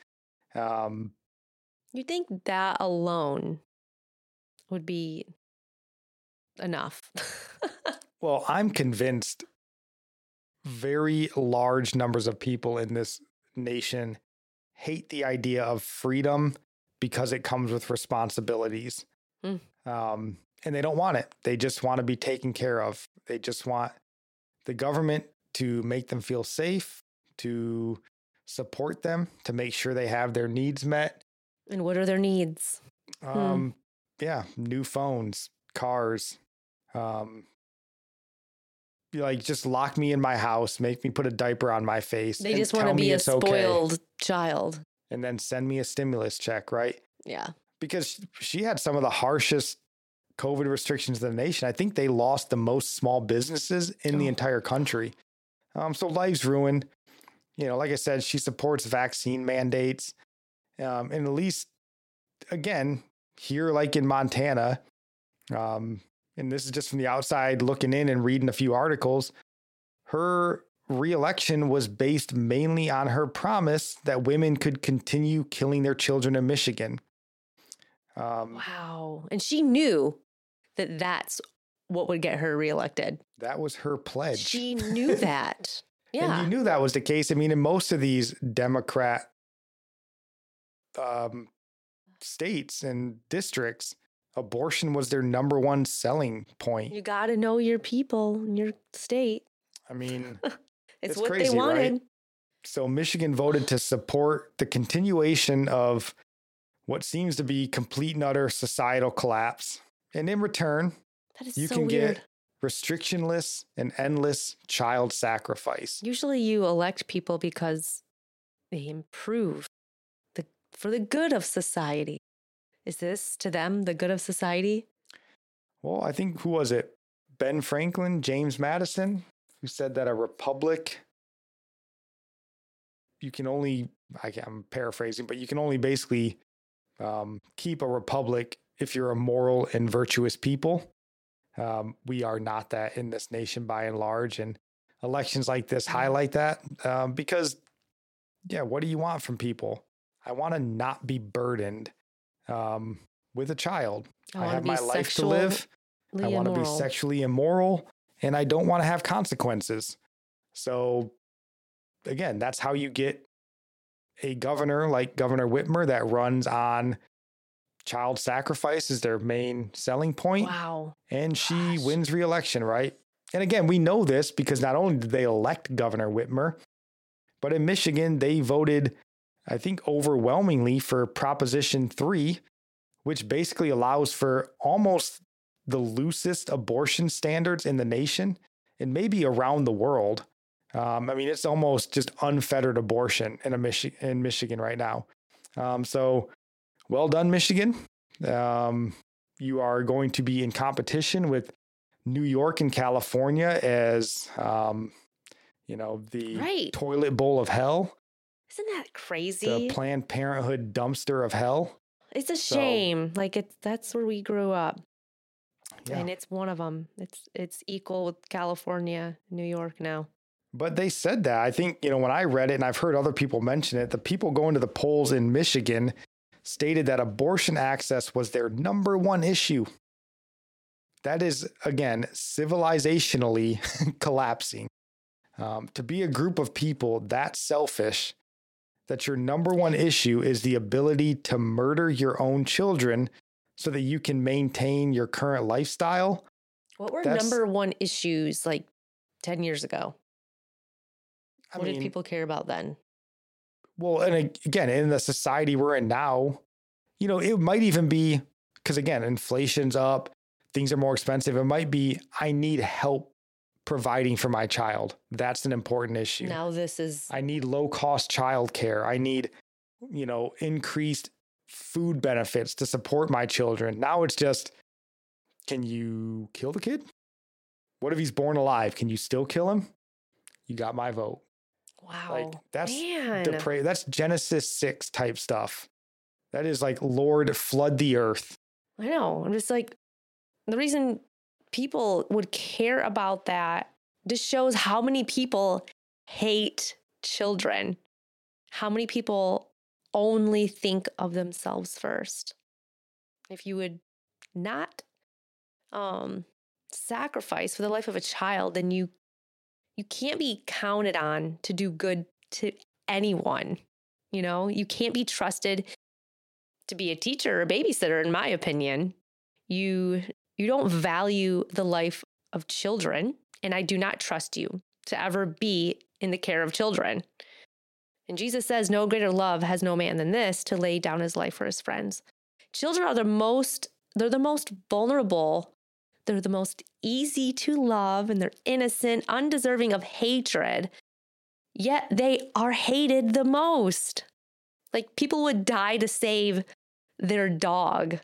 Um, You think that alone would be enough? well, I'm convinced very large numbers of people in this nation hate the idea of freedom because it comes with responsibilities. Mm. Um, and they don't want it. They just want to be taken care of. They just want the government to make them feel safe, to support them, to make sure they have their needs met. and what are their needs? Um, yeah, new phones, cars, um, like just lock me in my house, make me put a diaper on my face. They and just want to tell me be a it's okay, spoiled child. and then send me a stimulus check, right? Yeah. Because she had some of the harshest COVID restrictions in the nation. I think they lost the most small businesses in the Oh. entire country. Um, so lives ruined. You know, like I said, she supports vaccine mandates. Um, and at least, again, here, like in Montana, um, and this is just from the outside looking in and reading a few articles, her reelection was based mainly on her promise that women could continue killing their children in Michigan. Um, Wow. And she knew that that's what would get her reelected. That was her pledge. She knew that. Yeah. And you knew that was the case. I mean, in most of these Democrat um, states and districts, abortion was their number one selling point. You got to know your people in your state. I mean, It's, It's what crazy, they right? wanted. so Michigan voted to support the continuation of what seems to be complete and utter societal collapse. And in return, That is you so can weird. get restrictionless and endless child sacrifice. Usually you elect people because they improve the for the good of society. Is this to them the good of society? Well, I think who was it? Ben Franklin, James Madison, who said that a republic you can only I I'm paraphrasing, but you can only basically um, keep a republic if you're a moral and virtuous people. Um, we are not that in this nation by and large, and elections like this highlight that um, because, yeah, what do you want from people? I want to not be burdened um, with a child. I, wanna have my life to live. I want to be sexually immoral and I don't want to have consequences. So, again, that's how you get a governor like Governor Whitmer that runs on child sacrifice is their main selling point, Wow. and she Gosh. wins reelection, right? And again, we know this because not only did they elect Governor Whitmer, but in Michigan, they voted, I think, overwhelmingly for Proposition 3, which basically allows for almost the loosest abortion standards in the nation and maybe around the world. Um, I mean, it's almost just unfettered abortion in a Michi- in Michigan right now. Um, so, well done, Michigan. Um, you are going to be in competition with New York and California as, um, you know, the Right. toilet bowl of hell, Isn't that crazy? the Planned Parenthood dumpster of hell. it's a so- shame. Like it's that's where we grew up. Yeah. And it's one of them. It's it's equal with California, New York now. But they said that. I think, you know, when I read it and I've heard other people mention it, the people going to the polls in Michigan stated that abortion access was their number one issue. That is, again, civilizationally collapsing. Um, to be a group of people that selfish that your number one issue is the ability to murder your own children so that you can maintain your current lifestyle. What were That's- number one issues like 10 years ago? I What mean, did people care about then? Well, and again, in the society we're in now, you know, it might even be because again, inflation's up, things are more expensive. It might be I need help providing for my child. That's an important issue. Now this is I need low cost childcare. I need, you know, increased food benefits to support my children. Now it's just, can you kill the kid? What if he's born alive? Can you still kill him? You got my vote. Wow. Like that's depra- That's Genesis six type stuff. That is like Lord flood the earth. I know. I'm just like the reason people would care about that just shows how many people hate children. How many people only think of themselves first. If you would not um sacrifice for the life of a child, then you you can't be counted on to do good to anyone. You know, you can't be trusted to be a teacher or babysitter in my opinion. You you don't value the life of children and i do not trust you to ever be in the care of children. And jesus says no greater love has no man than this to lay down his life for his friends. Children are the most they're the most vulnerable they're the most easy to love and they're innocent undeserving of hatred yet they are hated the most like people would die to save their dog,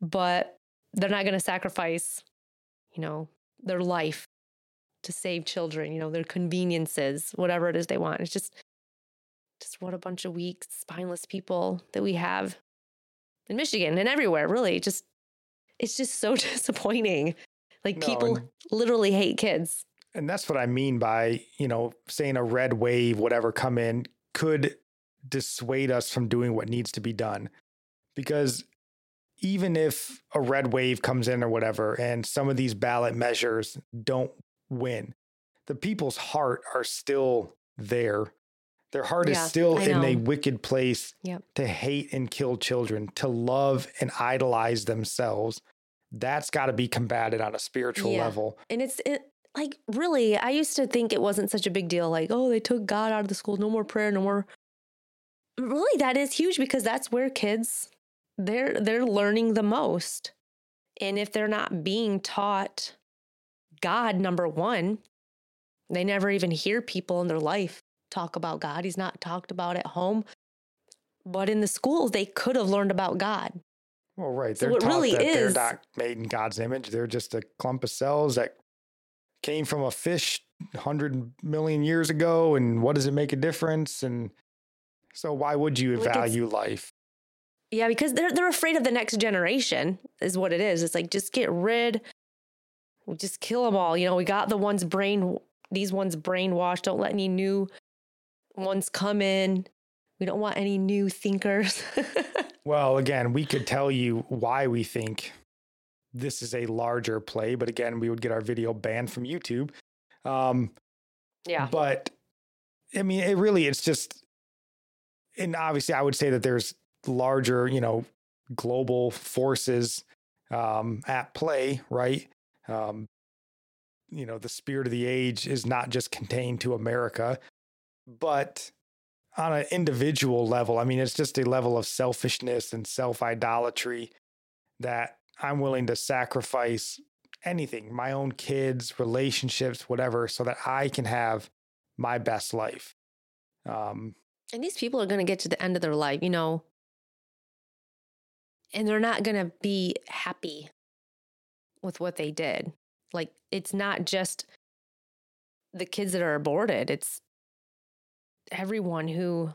but they're not going to sacrifice, you know, their life to save children, you know, their conveniences, whatever it is they want. It's just, just what a bunch of weak, spineless people that we have in Michigan and everywhere, really. Just, it's just so disappointing. Like No, people and- literally hate kids. And that's what I mean by, you know, saying a red wave, whatever come in, could dissuade us from doing what needs to be done. Because even if a red wave comes in or whatever, and some of these ballot measures don't win, the people's heart are still there. Their heart is still in a wicked place Yep. to hate and kill children, to love and idolize themselves. That's got to be combated on a spiritual Yeah. level. And it's it, like really, I used to think it wasn't such a big deal. Like, oh, they took God out of the school, no more prayer, no more. Really, that is huge because that's where kids they're they're learning the most. And if they're not being taught God number one, they never even hear people in their life talk about God. He's not talked about at home. But in the schools, they could have learned about God. Well, right. So They're taught really that they're not made in God's image. They're just a clump of cells that came from a fish 100 million years ago. And what does it make a difference? And so, why would you Like, value life? Yeah, because they're they're afraid of the next generation, is what it is. It's like just get rid, we just kill them all. You know, we got the ones brain, these ones brainwashed. Don't let any new ones come in. We don't want any new thinkers. Well, again, we could tell you why we think this is a larger play, but again, we would get our video banned from YouTube. Um, yeah, But I mean, it really, it's just, and obviously, I would say that there's larger, you know, global forces um, at play, right? Um, you know, the spirit of the age is not just contained to America, but on an individual level, I mean, it's just a level of selfishness and self idolatry that I'm willing to sacrifice anything, my own kids, relationships, whatever, so that I can have my best life. Um, and these people are going to get to the end of their life, you know, and they're not going to be happy with what they did. Like, it's not just the kids that are aborted, it's everyone who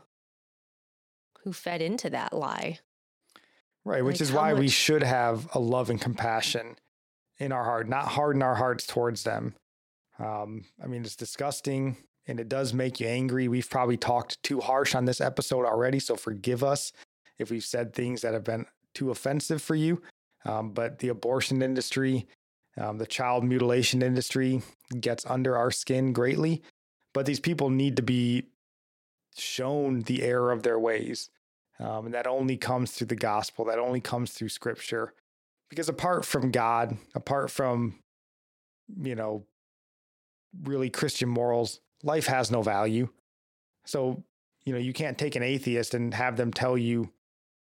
who fed into that lie. right, which Like, is why we should have a love and compassion in our heart, not harden our hearts towards them. Um, I mean, it's disgusting and it does make you angry. We've probably talked too harsh on this episode already, so forgive us if we've said things that have been too offensive for you. Um, but the abortion industry, um, the child mutilation industry gets under our skin greatly. But these people need to be shown the error of their ways. Um, and that only comes through the gospel, that only comes through scripture. Because apart from God, apart from, you know, really Christian morals, life has no value. So, you know, you can't take an atheist and have them tell you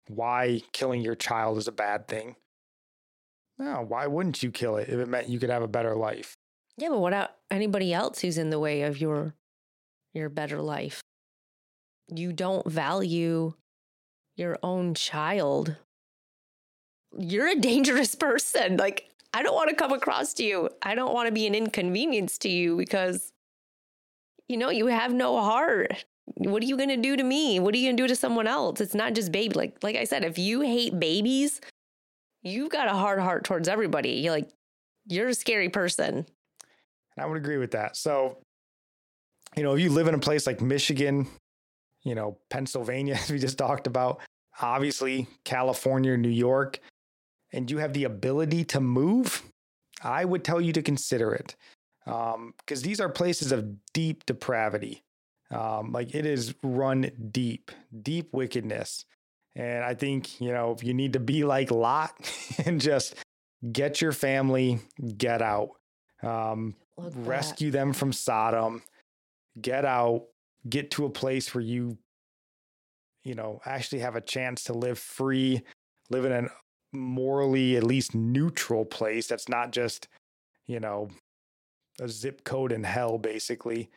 why killing your child is a bad thing. No, why wouldn't you kill it if it meant you could have a better life? Yeah, but what about anybody else who's in the way of your your better life? You don't value your own child. You're a dangerous person. Like I don't want to come across to you. I don't want to be an inconvenience to you because you know, you have no heart. What are you going to do to me? What are you going to do to someone else? It's not just baby. Like like I said, if you hate babies, you've got a hard heart towards everybody. You're like you're a scary person. I would agree with that. So, you know, if you live in a place like Michigan, you know, Pennsylvania, as we just talked about, obviously California, New York, and you have the ability to move, I would tell you to consider it. Because um, these are places of deep depravity. Um, like it is run deep, deep wickedness. And I think, you know, if you need to be like Lot and just get your family, get out. Um, rescue them from Sodom, get out, get to a place where you, you know, actually have a chance to live free, live in a morally at least neutral place that's not just, you know, a zip code in hell, basically.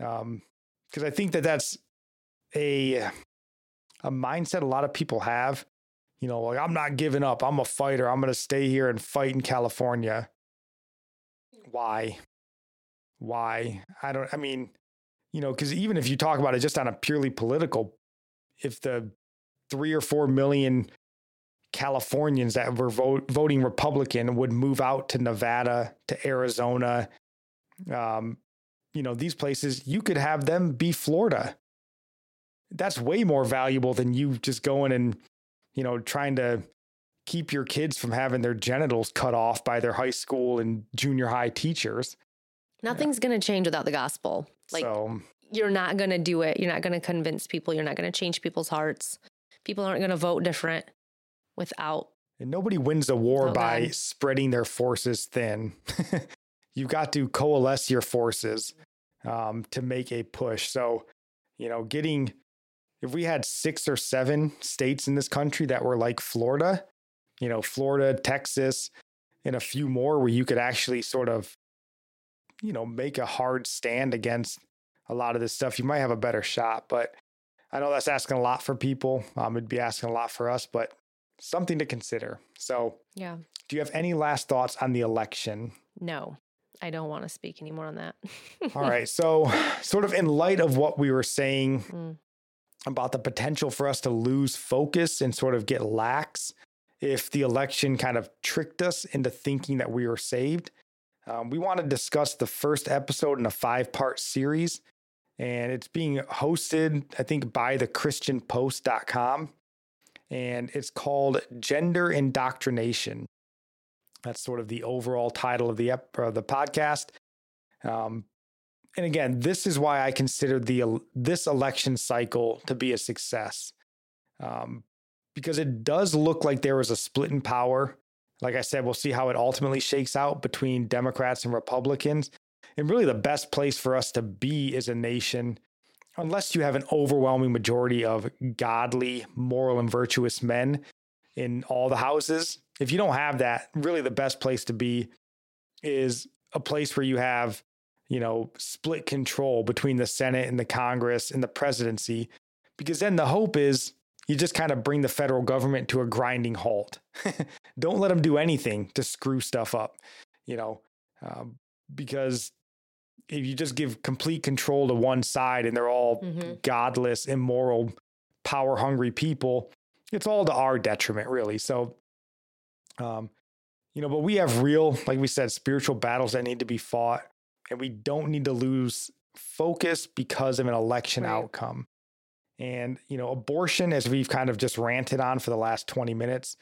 Um, because I think that that's a a mindset a lot of people have. You know, like I'm not giving up. I'm a fighter. I'm going to stay here and fight in California. Why? why i don't i mean you know because even if you talk about it just on a purely political if the three or four million californians that were vote, voting republican would move out to nevada to arizona um, you know these places you could have them be florida that's way more valuable than you just going and you know trying to keep your kids from having their genitals cut off by their high school and junior high teachers Nothing's yeah. going to change without the gospel. Like so, you're not going to do it. You're not going to convince people. You're not going to change people's hearts. People aren't going to vote different without. And nobody wins a war by God. spreading their forces thin. You've got to coalesce your forces um, to make a push. So, you know, getting, if we had six or seven states in this country that were like Florida, you know, Florida, Texas, and a few more where you could actually sort of you know, make a hard stand against a lot of this stuff, you might have a better shot. But I know that's asking a lot for people. Um, it'd be asking a lot for us, but something to consider. So, yeah. Do you have any last thoughts on the election? No, I don't want to speak anymore on that. All right. So, sort of in light of what we were saying mm. about the potential for us to lose focus and sort of get lax if the election kind of tricked us into thinking that we were saved, um, we want to discuss the first episode in a five part series, and it's being hosted, I think, by the ChristianPost.com, and it's called Gender Indoctrination. That's sort of the overall title of the ep- the podcast. Um, and again, this is why I consider the this election cycle to be a success, um, because it does look like there was a split in power like I said, we'll see how it ultimately shakes out between Democrats and Republicans. And really, the best place for us to be as a nation, unless you have an overwhelming majority of godly, moral, and virtuous men in all the houses, if you don't have that, really the best place to be is a place where you have, you know, split control between the Senate and the Congress and the presidency. Because then the hope is you just kind of bring the federal government to a grinding halt. Don't let them do anything to screw stuff up, you know, um, because if you just give complete control to one side and they're all mm-hmm. godless, immoral, power hungry people, it's all to our detriment, really. So, um, you know, but we have real, like we said, spiritual battles that need to be fought, and we don't need to lose focus because of an election right. outcome. And, you know, abortion, as we've kind of just ranted on for the last 20 minutes,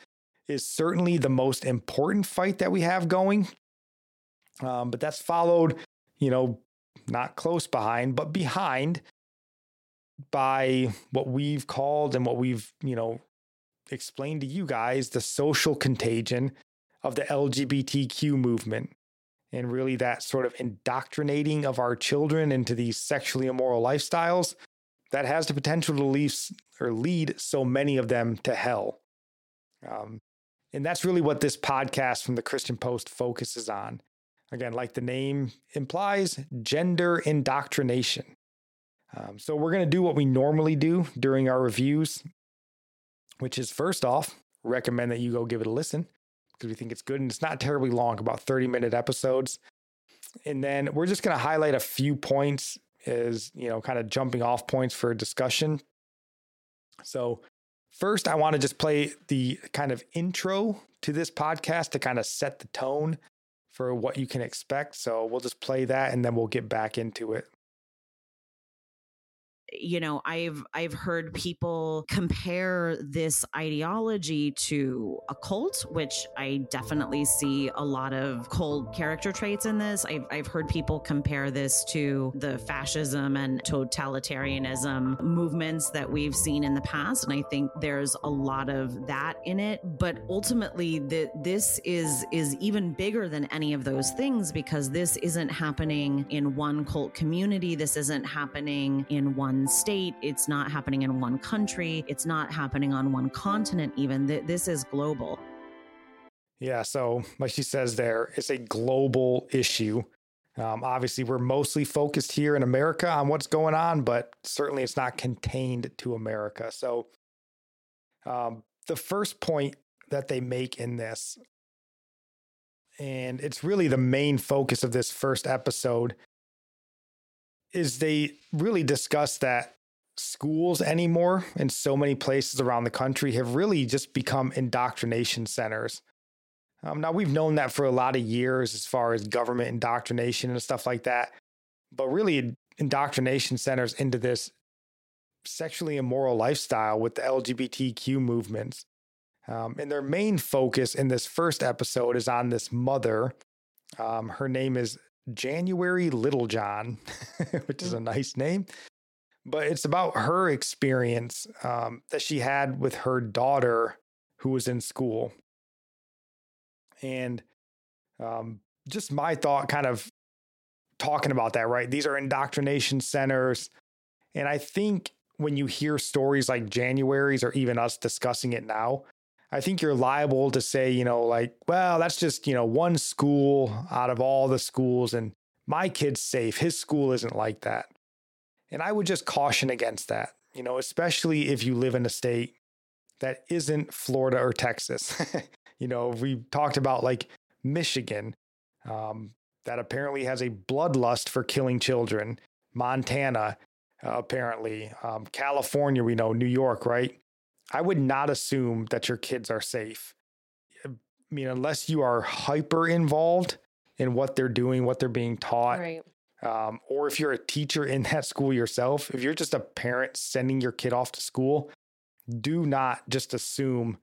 is certainly the most important fight that we have going. Um, but that's followed, you know, not close behind, but behind by what we've called and what we've, you know, explained to you guys the social contagion of the LGBTQ movement and really that sort of indoctrinating of our children into these sexually immoral lifestyles that has the potential to leave or lead so many of them to hell. Um, and that's really what this podcast from the Christian Post focuses on. Again, like the name implies, gender indoctrination. Um, so we're going to do what we normally do during our reviews, which is first off, recommend that you go give it a listen because we think it's good and it's not terribly long, about 30 minute episodes. And then we're just going to highlight a few points as, you know, kind of jumping off points for discussion. So, first, I want to just play the kind of intro to this podcast to kind of set the tone for what you can expect. So, we'll just play that and then we'll get back into it you know i've i've heard people compare this ideology to a cult which i definitely see a lot of cult character traits in this. I've, I've heard people compare this to the fascism and totalitarianism movements that we've seen in the past and i think there's a lot of that in it. But ultimately the, this is is even bigger than any of those things because this isn't happening in one cult community. This isn't happening in one one state, it's not happening in one country, it's not happening on one continent, even. This is global. Yeah. So, like she says there, it's a global issue. Um, obviously, we're mostly focused here in America on what's going on, but certainly it's not contained to America. So, um, the first point that they make in this, and it's really the main focus of this first episode, is they really discuss that schools anymore in so many places around the country have really just become indoctrination centers. Um, now, we've known that for a lot of years as far as government indoctrination and stuff like that, but really, indoctrination centers into this sexually immoral lifestyle with the LGBTQ movements. Um, and their main focus in this first episode is on this mother. Um, her name is January Littlejohn, which is a mm. nice name. But it's about her experience um, that she had with her daughter who was in school. And um, just my thought kind of talking about that, right? These are indoctrination centers. And I think when you hear stories like January's or even us discussing it now, I think you're liable to say, you know, like, well, that's just, you know, one school out of all the schools and my kid's safe. His school isn't like that. And I would just caution against that, you know, especially if you live in a state that isn't Florida or Texas. you know, we talked about like Michigan, um, that apparently has a bloodlust for killing children, Montana, uh, apparently, um, California, we know, New York, right? I would not assume that your kids are safe. I mean, unless you are hyper involved in what they're doing, what they're being taught. Right. Um, or if you're a teacher in that school yourself, if you're just a parent sending your kid off to school, do not just assume,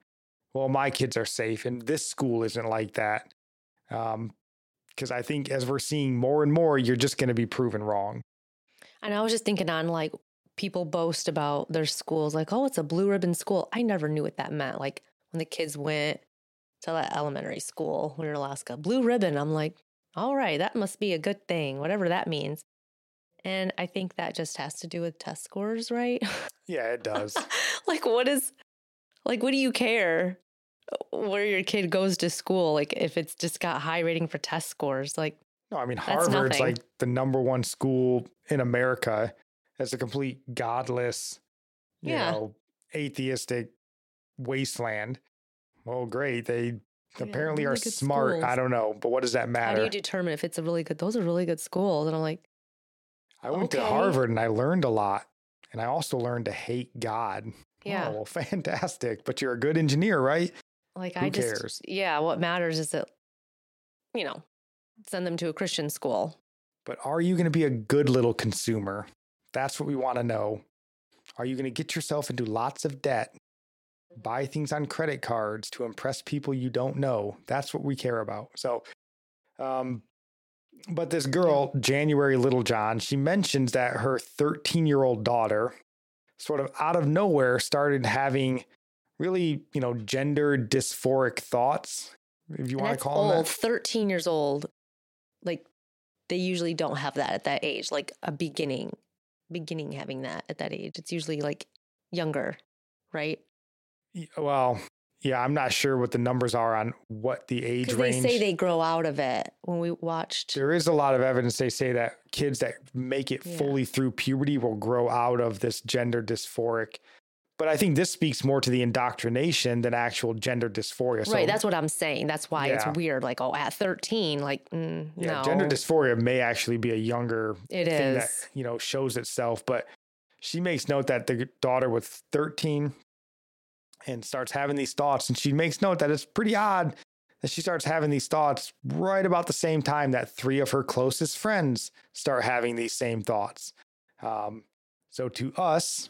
well, my kids are safe and this school isn't like that. Um, because I think as we're seeing more and more, you're just going to be proven wrong. And I was just thinking on like people boast about their schools like, oh, it's a blue ribbon school. I never knew what that meant. Like when the kids went to that elementary school in Alaska, blue ribbon. I'm like, all right, that must be a good thing, whatever that means. And I think that just has to do with test scores, right? Yeah, it does. like, what is, like, what do you care where your kid goes to school? Like, if it's just got high rating for test scores, like, no, I mean, Harvard's like the number one school in America as a complete godless, you yeah. know, atheistic wasteland. Well, great. They yeah, apparently really are smart. Schools. I don't know, but what does that matter? How do you determine if it's a really good? Those are really good schools, and I'm like, I went okay. to Harvard and I learned a lot, and I also learned to hate God. Yeah, oh, well, fantastic. But you're a good engineer, right? Like Who I just, cares? yeah. What matters is that, you know, send them to a Christian school. But are you going to be a good little consumer? That's what we want to know. Are you going to get yourself into lots of debt? Buy things on credit cards to impress people you don't know. That's what we care about. So, um, but this girl, January Littlejohn, she mentions that her 13 year old daughter, sort of out of nowhere started having really, you know, gender dysphoric thoughts, if you And want to call them old. that. 13 years old. Like they usually don't have that at that age, like a beginning, beginning having that at that age. It's usually like younger, right? Well, yeah, I'm not sure what the numbers are on what the age Because they range. say they grow out of it when we watched. there is a lot of evidence they say that kids that make it Yeah. fully through puberty will grow out of this gender dysphoric. But I think this speaks more to the indoctrination than actual gender dysphoria. So, right. That's what I'm saying. That's why Yeah. it's weird. Like, oh, at 13, like, mm, yeah, no. gender dysphoria may actually be a younger It thing that is. you know shows itself. But she makes note that the daughter was 13 and starts having these thoughts, and she makes note that it's pretty odd that she starts having these thoughts right about the same time that three of her closest friends start having these same thoughts. Um, so to us,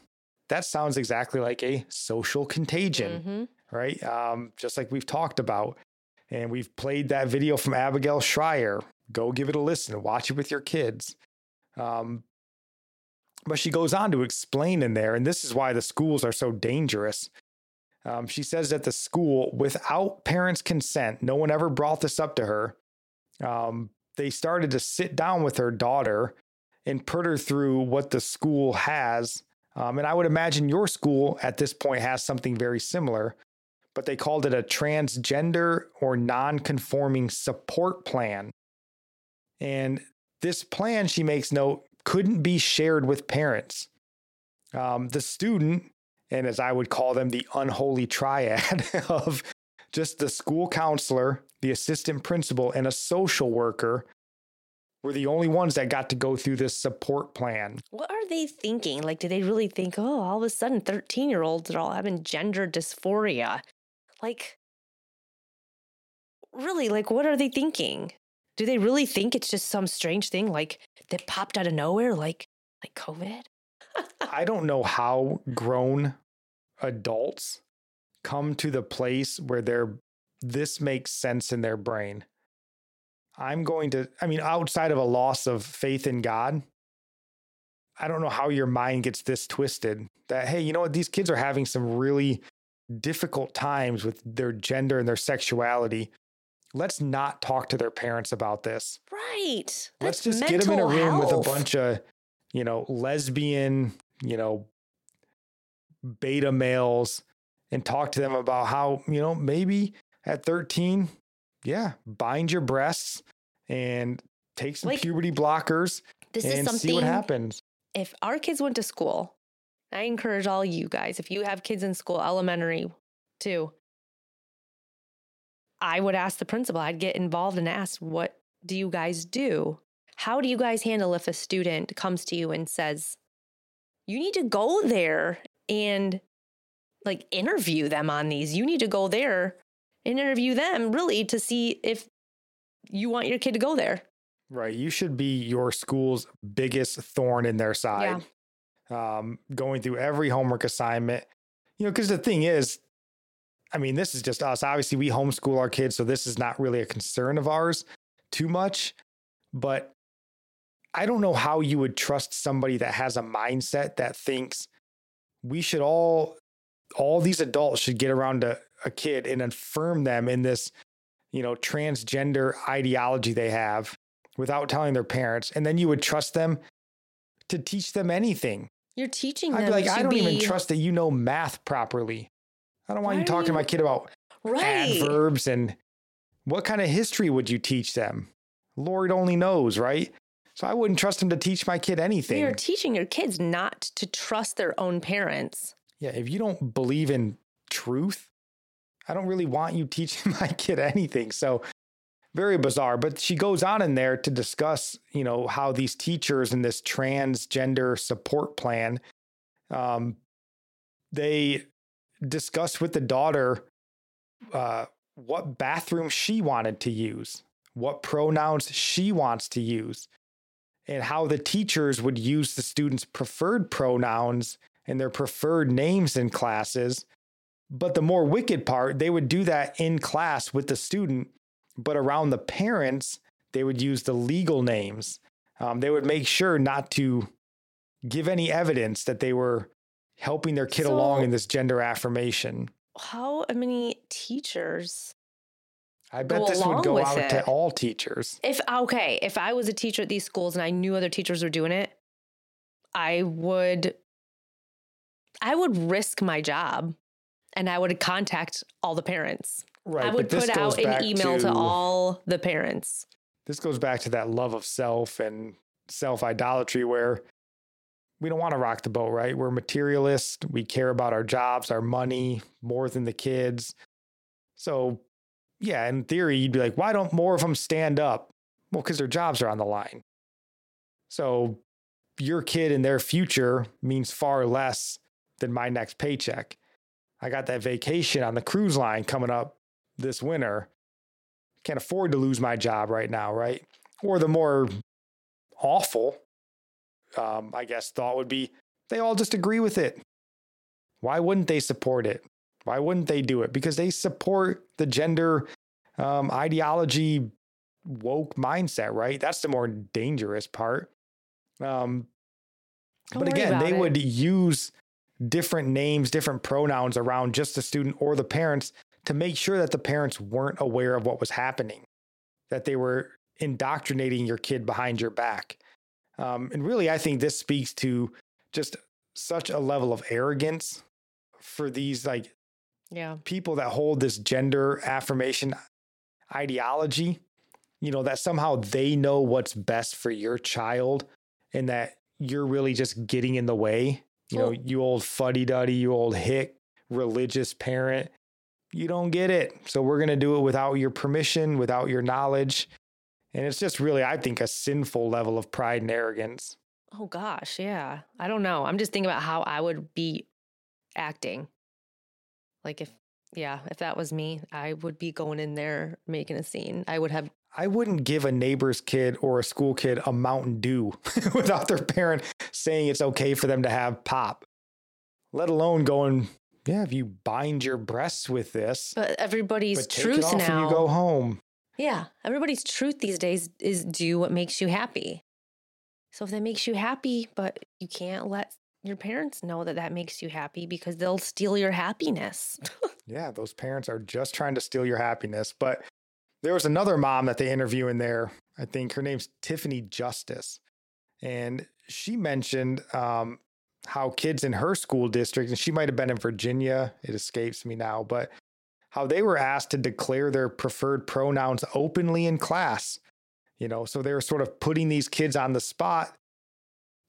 that sounds exactly like a social contagion Mhm. right? Um, just like we've talked about. And we've played that video from Abigail Shrier. Go give it a listen, watch it with your kids. Um, but she goes on to explain in there, and this is why the schools are so dangerous. Um, she says that the school, without parents' consent, no one ever brought this up to her. Um, they started to sit down with her daughter and put her through what the school has. Um, and I would imagine your school at this point has something very similar, but they called it a transgender or non conforming support plan. And this plan, she makes note, couldn't be shared with parents. Um, the student, and as I would call them, the unholy triad of just the school counselor, the assistant principal, and a social worker were the only ones that got to go through this support plan. What are they thinking? Like, do they really think, oh, all of a sudden 13 year olds are all having gender dysphoria? Like, really, like, what are they thinking? Do they really think it's just some strange thing like that popped out of nowhere, like like COVID? I don't know how grown adults come to the place where they're this makes sense in their brain. I'm going to, I mean, outside of a loss of faith in God, I don't know how your mind gets this twisted that, hey, you know what? These kids are having some really difficult times with their gender and their sexuality. Let's not talk to their parents about this. Right. Let's just get them in a room with a bunch of, you know, lesbian, you know, beta males and talk to them about how, you know, maybe at 13, yeah, bind your breasts and take some Like, puberty blockers This is and something see what happens. if our kids went to school, I encourage all you guys, if you have kids in school, elementary too, I would ask the principal, I'd get involved and ask, what do you guys do? How do you guys handle if a student comes to you and says, you need to go there and like interview them on these? You need to go there and interview them really to see if you want your kid to go there. Right. You should be your school's biggest thorn in their side. Um, going through every homework assignment. You know, because the thing is, I mean, this is just us. Obviously, we homeschool our kids, so this is not really a concern of ours too much. But I don't know how you would trust somebody that has a mindset that thinks we should all, all these adults should get around a, a kid and affirm them in this, you know, transgender ideology they have without telling their parents. And then you would trust them to teach them anything. You're teaching I'd be like, I don't even trust that you know math properly. I don't want Why you talking to my kid about right. adverbs and what kind of history would you teach them? Lord only knows, right? So I wouldn't trust him to teach my kid anything. You're teaching your kids not to trust their own parents. yeah, if you don't believe in truth, I don't really want you teaching my kid anything. So very bizarre. But she goes on in there to discuss, you know, how these teachers in this transgender support plan, um, they discuss with the daughter uh, what bathroom she wanted to use, what pronouns she wants to use, and how the teachers would use the students' preferred pronouns and their preferred names in classes. But the more wicked part, they would do that in class with the student, but around the parents, they would use the legal names. Um, they would make sure not to give any evidence that they were helping their kid So- along in this gender affirmation. How many teachers? I bet this would go out to all teachers. If okay, if I was a teacher at these schools and I knew other teachers were doing it, I would I would risk my job and I would contact all the parents. Right. I would put out an email to all the parents. this goes back to that love of self and self idolatry where we don't want to rock the boat, right? We're materialists. We care about our jobs, our money more than the kids. So, yeah, in theory, you'd be like, why don't more of them stand up? Well, because their jobs are on the line. So, your kid and their future means far less than my next paycheck. I got that vacation on the cruise line coming up this winter can't afford to lose my job right now, right? Or the more awful, um, I guess, thought would be they all just agree with it. Why wouldn't they support it? Why wouldn't they do it? Because they support the gender um, ideology woke mindset, right? That's the more dangerous part. Um, Don't but again, they it. would use different names, different pronouns around just the student or the parents to make sure that the parents weren't aware of what was happening, that they were indoctrinating your kid behind your back. Um, and really, I think this speaks to just such a level of arrogance for these like Yeah. people that hold this gender affirmation ideology, you know, that somehow they know what's best for your child and that you're really just getting in the way. You know, you old fuddy duddy, you old hick, religious parent, you don't get it. So we're going to do it without your permission, without your knowledge. And it's just really, I think, a sinful level of pride and arrogance. Oh gosh, yeah. I don't know. I'm just thinking about how I would be acting. Like if yeah, if that was me, I would be going in there making a scene. I would have I wouldn't give a neighbor's kid or a school kid a Mountain Dew without their parent saying it's okay for them to have pop, let alone going, yeah, if you bind your breasts with this, but everybody's but take it truth off now. you go home. Yeah, everybody's truth these days is do what makes you happy. So if that makes you happy, but you can't let your parents know that that makes you happy because they'll steal your happiness. Yeah, those parents are just trying to steal your happiness. But there was another mom that they interview in there. I think her name's Tiffany Justice. And she mentioned um, how kids in her school district, and she might have been in Virginia, it escapes me now, but how they were asked to declare their preferred pronouns openly in class. You know, so they were sort of putting these kids on the spot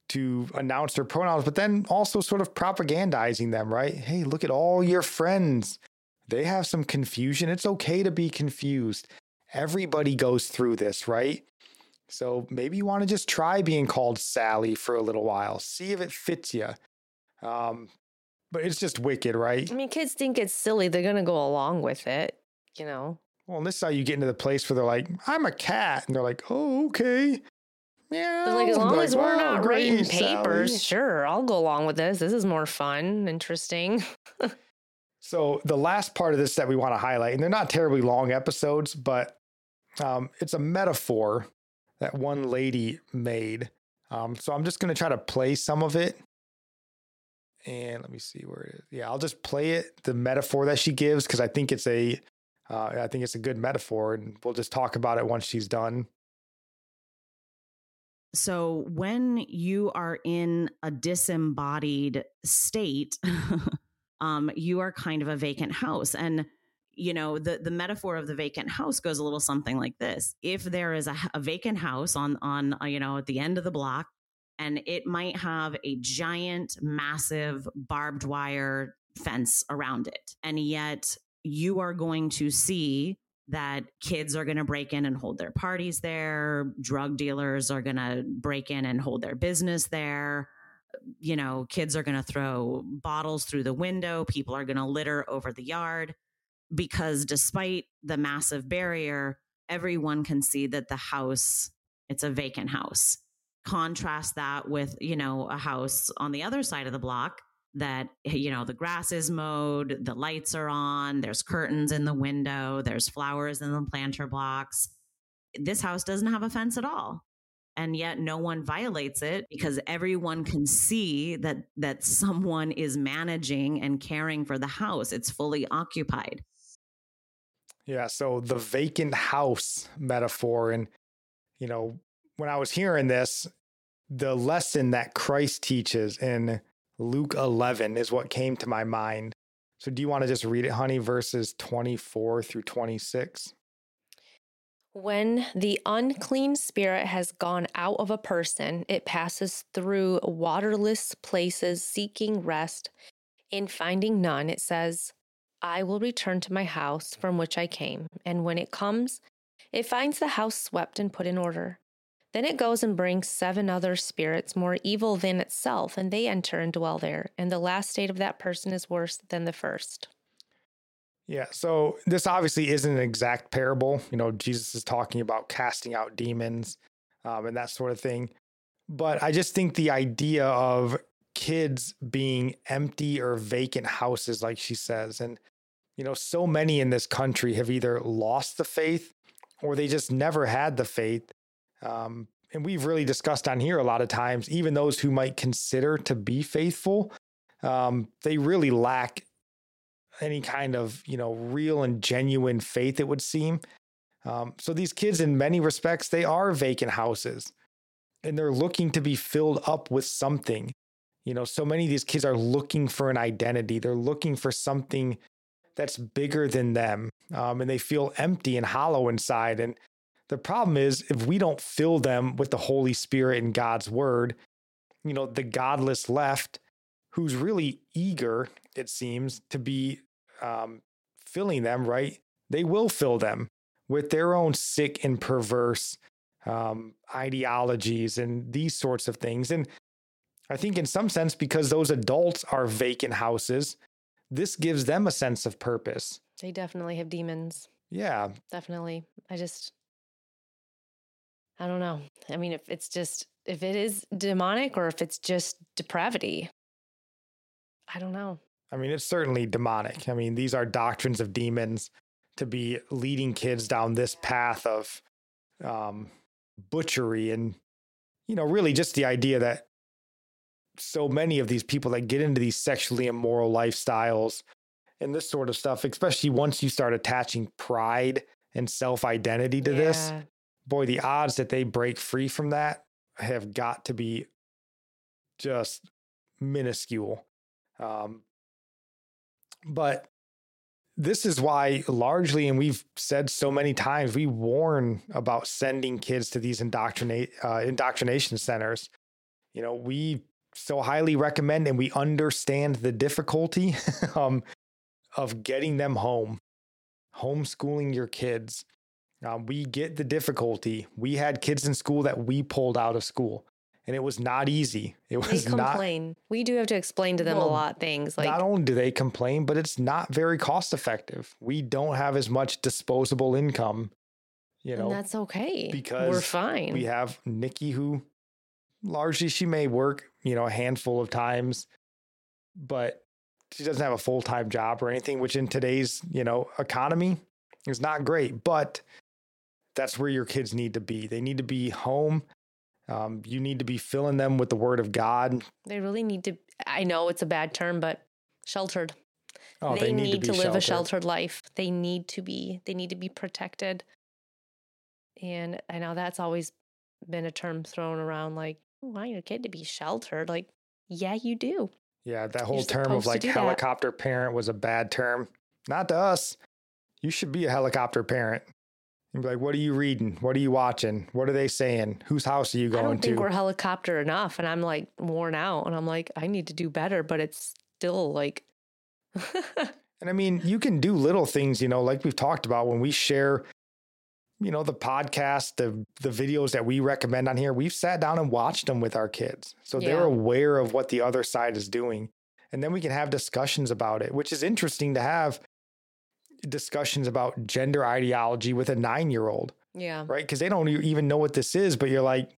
to announce their pronouns, but then also sort of propagandizing them, right? Hey, look at all your friends. They have some confusion. It's okay to be confused. Everybody goes through this, right? So maybe you want to just try being called Sally for a little while. See if it fits you. Um, but it's just wicked, right? I mean, kids think it's silly. They're going to go along with it, you know? Well, and this is how you get into the place where they're like, I'm a cat. And they're like, oh, okay. Yeah. But like, as long as we're not writing great, papers, Sally." sure, I'll go along with this. This is more fun, interesting. So the last part of this that we want to highlight, and they're not terribly long episodes, but um, it's a metaphor that one lady made. Um, so I'm just going to try to play some of it. And let me see where it is. Yeah, I'll just play it, the metaphor that she gives, because I think it's a, uh, I think it's a good metaphor, and we'll just talk about it once she's done. So when you are in a disembodied state, um, you are kind of a vacant house. And you know the the metaphor of the vacant house goes a little something like this: If there is a vacant house on on uh, you know at the end of the block, and it might have a giant, massive barbed wire fence around it, and yet you are going to see that kids are going to break in and hold their parties there. Drug dealers are going to break in and hold their business there. You know, kids are going to throw bottles through the window. People are going to litter over the yard because despite the massive barrier, everyone can see that the house, it's a vacant house. Contrast that with, you know, a house on the other side of the block that you know the grass is mowed the lights are on there's curtains in the window there's flowers in the planter blocks this house doesn't have a fence at all and yet no one violates it because everyone can see that that someone is managing and caring for the house. It's fully occupied. Yeah, so the vacant house metaphor and you know, when I was hearing this, the lesson that Christ teaches in Luke 11 is what came to my mind. So, do you want to just read it, honey, verses 24 through 26? When the unclean spirit has gone out of a person, it passes through waterless places seeking rest. In finding none, it says, I will return to my house from which I came. And when it comes, it finds the house swept and put in order. Then it goes and brings seven other spirits more evil than itself, and they enter and dwell there. And the last state of that person is worse than the first. Yeah, so this obviously isn't an exact parable. You know, Jesus is talking about casting out demons um, and that sort of thing. But I just think the idea of kids being empty or vacant houses, like she says, and, you know, so many in this country have either lost the faith or they just never had the faith um, and we've really discussed on here a lot of times, even those who might consider to be faithful, um, they really lack any kind of you know real and genuine faith. It would seem. Um, so these kids, in many respects, they are vacant houses, and they're looking to be filled up with something. You know, so many of these kids are looking for an identity. They're looking for something that's bigger than them, um, and they feel empty and hollow inside. And the problem is if we don't fill them with the Holy Spirit and God's word, you know, the godless left, who's really eager, it seems, to be um, filling them, right? They will fill them with their own sick and perverse um, ideologies and these sorts of things. And I think, in some sense, because those adults are vacant houses, this gives them a sense of purpose. They definitely have demons. Yeah. Definitely. I just, I don't know. I mean, if it's just, if it is demonic or if it's just depravity, I don't know. I mean, it's certainly demonic. I mean, these are doctrines of demons to be leading kids down this path of um, butchery and, you know, really just the idea that so many of these people that get into these sexually immoral lifestyles and this sort of stuff, especially once you start attaching pride and self identity to yeah. this, boy, the odds that they break free from that have got to be just minuscule. Um, but this is why, largely, and we've said so many times, we warn about sending kids to these indoctrinate uh, indoctrination centers. You know, we so highly recommend, and we understand the difficulty um, of getting them home, homeschooling your kids. Um, we get the difficulty. We had kids in school that we pulled out of school, and it was not easy. It was they complain. Not, we do have to explain to them well, a lot things. Like not only do they complain, but it's not very cost effective. We don't have as much disposable income. You know, and that's okay because we're fine. We have Nikki, who largely she may work, you know, a handful of times, but she doesn't have a full time job or anything. Which in today's you know economy is not great, but that's where your kids need to be. They need to be home. Um, you need to be filling them with the word of God. They really need to. I know it's a bad term, but sheltered. Oh, they, they need, need, to, to live sheltered. a sheltered life. They need to be. They need to be protected. And I know that's always been a term thrown around, like, Oh, "Want your kid to be sheltered?" Like, yeah, you do. Yeah, that whole term of like helicopter that. parent was a bad term. Not to us. You should be a helicopter parent. And be like, what are you reading? What are you watching? What are they saying? Whose house are you going to? I don't think to? we're helicopter enough. And I'm like worn out. And I'm like, I need to do better, but it's still like. and I mean, you can do little things, you know, like we've talked about when we share, you know, the podcast, the the videos that we recommend on here. We've sat down and watched them with our kids, so yeah. they're aware of what the other side is doing, and then we can have discussions about it, which is interesting to have discussions about gender ideology with a nine year old. Yeah. Right. Because they don't even know what this is, but you're like,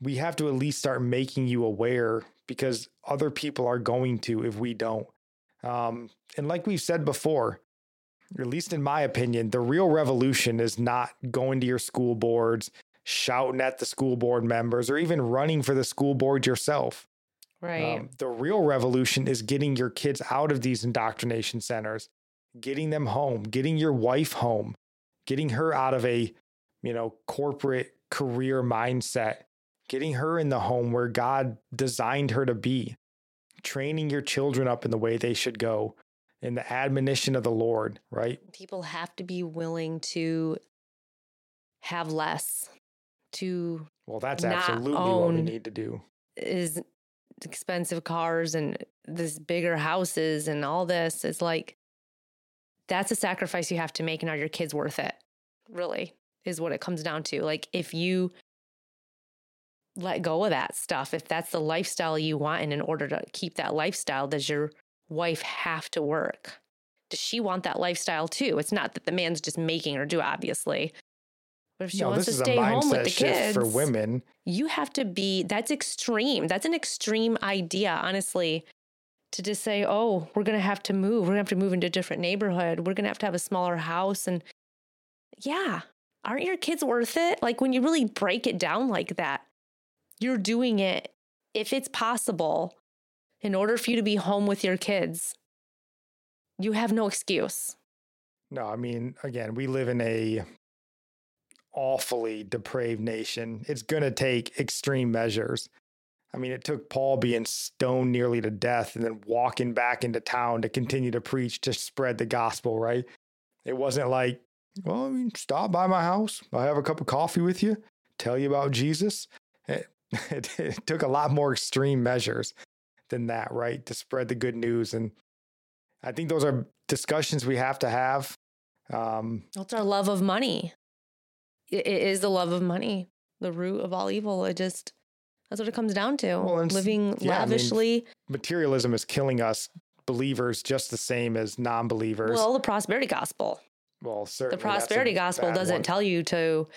we have to at least start making you aware because other people are going to if we don't. Um, and like we've said before, at least in my opinion, the real revolution is not going to your school boards, shouting at the school board members or even running for the school board yourself. Right. Um, the real revolution is getting your kids out of these indoctrination centers, getting them home, getting your wife home, getting her out of a, you know, corporate career mindset, getting her in the home where God designed her to be, training your children up in the way they should go, in the admonition of the Lord, right? People have to be willing to have less, to Well, that's Not absolutely what we need to do. is expensive cars and this bigger houses and all this is like that's a sacrifice you have to make and are your kids worth it really is what it comes down to like if you let go of that stuff if that's the lifestyle you want and in order to keep that lifestyle does your wife have to work? Does she want that lifestyle too? It's not that the man's just making her do obviously. But if she No, wants to stay home with the kids for women. you have to be that's extreme. That's an extreme idea honestly to just say oh we're going to have to move. We're going to have to move into a different neighborhood. We're going to have to have a smaller house. And yeah aren't your kids worth it? Like when you really break it down like that you're doing it if it's possible in order for you to be home with your kids you have no excuse No, I mean, again, we live in a awfully depraved nation. It's going to take extreme measures. I mean, it took Paul being stoned nearly to death and then walking back into town to continue to preach to spread the gospel, right? It wasn't like, well, I mean, stop by my house. I'll have a cup of coffee with you, tell you about Jesus. It, it, it took a lot more extreme measures than that, right? To spread the good news. And I think those are discussions we have to have. Um, It's our love of money. It is the love of money, the root of all evil. It just that's what it comes down to. Well, Living yeah, I mean, lavishly. materialism is killing us believers just the same as non-believers. well, the prosperity gospel. Well, The certainly a prosperity gospel doesn't one. tell you to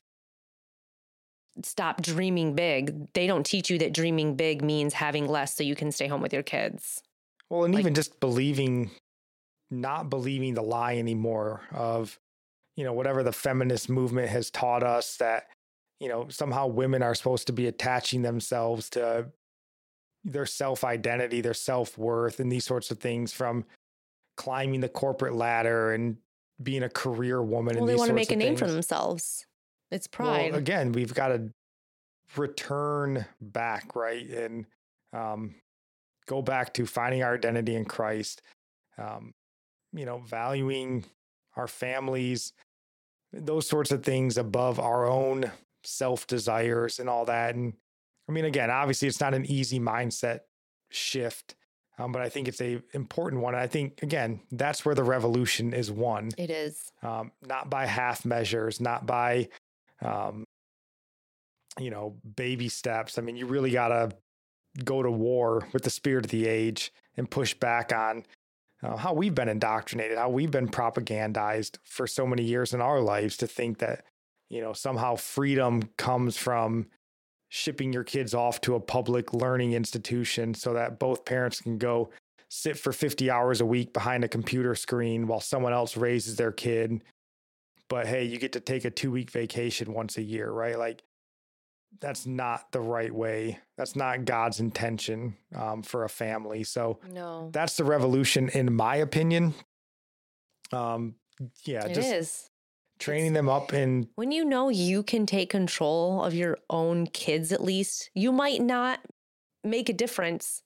stop dreaming big. They don't teach you that dreaming big means having less so you can stay home with your kids. Well, and like- even just believing, not believing the lie anymore of, you know, whatever the feminist movement has taught us that, you know, somehow women are supposed to be attaching themselves to their self identity, their self worth, and these sorts of things from climbing the corporate ladder and being a career woman. Well, and they these want to make a of name for themselves. It's Well, pride. again, we've got to return back, right? And um, go back to finding our identity in Christ, um, you know, valuing our families, those sorts of things above our own self desires and all that. And I mean, again, obviously, it's not an easy mindset shift. Um, but I think it's a important one. I think again, that's where the revolution is won it is. um, not by half measures, not by, um, you know, baby steps. I mean, you really got to go to war with the spirit of the age and push back on uh, how we've been indoctrinated, how we've been propagandized for so many years in our lives to think that, you know, somehow freedom comes from shipping your kids off to a public learning institution so that both parents can go sit for 50 hours a week behind a computer screen while someone else raises their kid. But hey, you get to take a two week vacation once a year, right? Like, that's not the right way. That's not God's intention um, for a family. So No. that's the revolution, in my opinion. Um, yeah, It just is. training them up in When you know you can take control of your own kids, at least, you might not make a difference.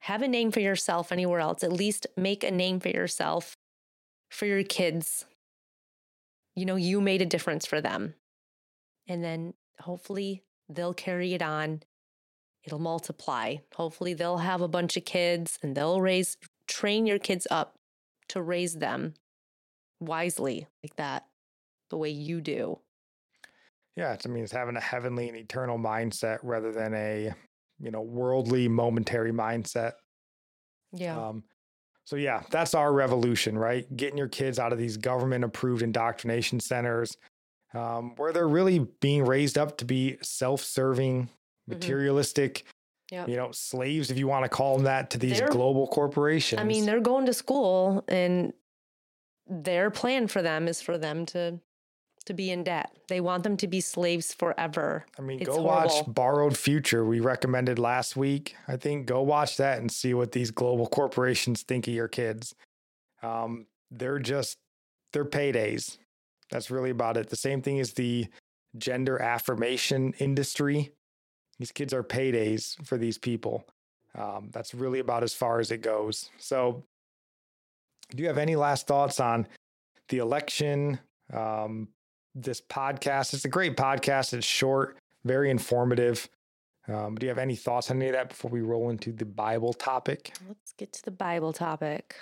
Have a name for yourself anywhere else. At least make a name for yourself for your kids. You know, you made a difference for them. And then hopefully they'll carry it on. It'll multiply. Hopefully they'll have a bunch of kids and they'll raise, train your kids up to raise them wisely like that the way you do. Yeah, it's, I mean, it's having a heavenly and eternal mindset rather than a, you know, worldly, momentary mindset. Yeah. Um, so yeah, that's our revolution, right? Getting your kids out of these government-approved indoctrination centers, um, where they're really being raised up to be self-serving, materialistic, Yep. you know, slaves, if you want to call them that, to these They're- global corporations. I mean, they're going to school and their plan for them is for them to to be in debt. They want them to be slaves forever. I mean, It's go watch. Borrowed Future. We recommended last week. I think go watch that and see what these global corporations think of your kids. Um, they're just they're paydays. That's really about it. The same thing as the gender affirmation industry. These kids are paydays for these people. Um, that's really about as far as it goes. So, do you have any last thoughts on the election? Um, this podcast. It's a great podcast. It's short, very informative. Um, do you have any thoughts on any of that before we roll into the Bible topic? Let's get to the Bible topic.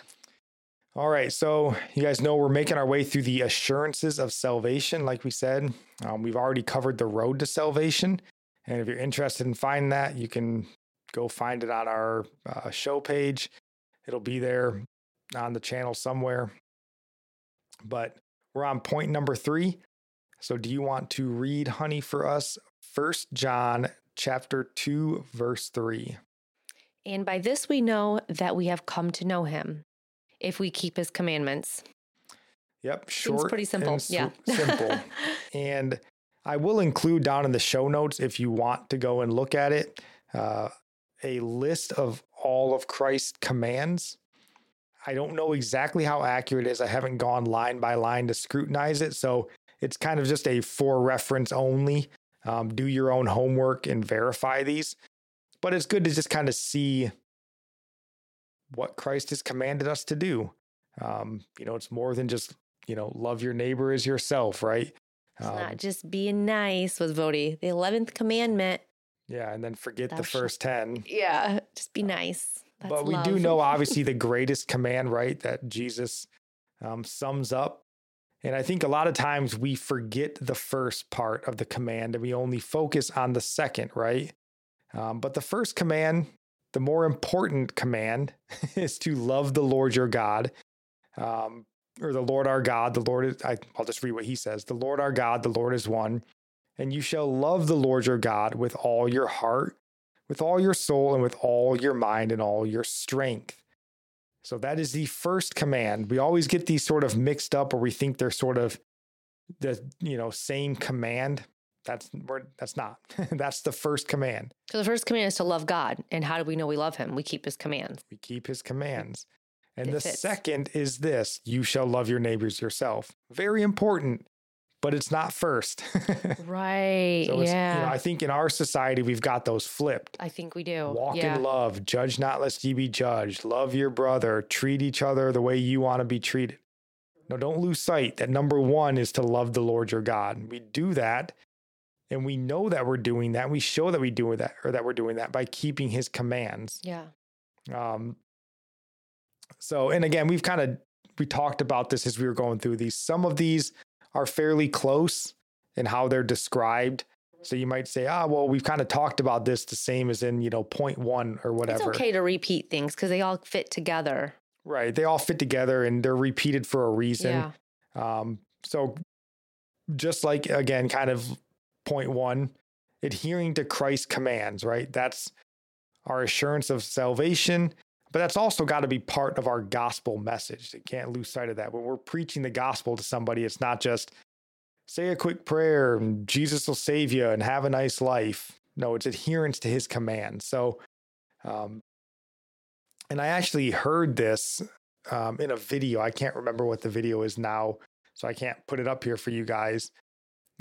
All right. So, you guys know we're making our way through the assurances of salvation. Like we said, um, we've already covered the road to salvation. And if you're interested in finding that, you can go find it on our uh, show page. It'll be there on the channel somewhere. But we're on point number three. So, do you want to read, honey, for us? First John chapter 2, verse 3. And by this we know that we have come to know him, if we keep his commandments. Yep, Seems short. pretty simple. and Yeah. simple. and I will include down in the show notes if you want to go and look at it uh, a list of all of Christ's commands. I don't know exactly how accurate it is. I haven't gone line by line to scrutinize it. So it's kind of just a for reference only. Um, do your own homework and verify these. But it's good to just kind of see what Christ has commanded us to do. Um, you know, it's more than just, you know, love your neighbor as yourself, right? It's Um, not just being nice with Vody. The 11th commandment. yeah, and then forget Thou the first 10. Yeah. Just be nice. That's but we do know, obviously, the greatest command, right? That Jesus um, sums up. And I think a lot of times we forget the first part of the command and we only focus on the second, right? Um, but the first command, the more important command, is to love the Lord your God, um, or the Lord our God. The Lord is, I, I'll just read what he says The Lord our God, the Lord is one. And you shall love the Lord your God with all your heart, with all your soul, and with all your mind and all your strength. So that is the first command. We always get these sort of mixed up, or we think they're sort of the you know same command. That's we're, that's not. that's the first command. So the first command is to love God. And how do we know we love him? We keep his commands. We keep His commands. And It the fits. second is this: you shall love your neighbors yourself. Very important, but it's not first. Right. So it's, yeah. you know, I think in our society we've got those flipped. I think we do. Walk yeah. in love, judge not lest ye be judged, love your brother, treat each other the way you want to be treated. Now, don't lose sight that number one is to love the Lord your God. We do that, and we know that we're doing that. We show that we do that or that we're doing that by keeping his commands. Yeah. Um, so, and again, we've kind of we talked about this as we were going through these. Some of these are fairly close in how they're described. So you might say, ah, well, we've kind of talked about this the same as in, you know, point one or whatever. It's okay to repeat things because they all fit together. Right. They all fit together and they're repeated for a reason. Yeah. Um, so just like again, kind of point one, adhering to Christ's commands, right? That's our assurance of salvation, but that's also got to be part of our gospel message. You can't lose sight of that. When we're preaching the gospel to somebody, it's not just say a quick prayer and Jesus will save you and have a nice life. No, it's adherence to his command. So, um, and I actually heard this um, in a video. I can't remember what the video is now, so I can't put it up here for you guys.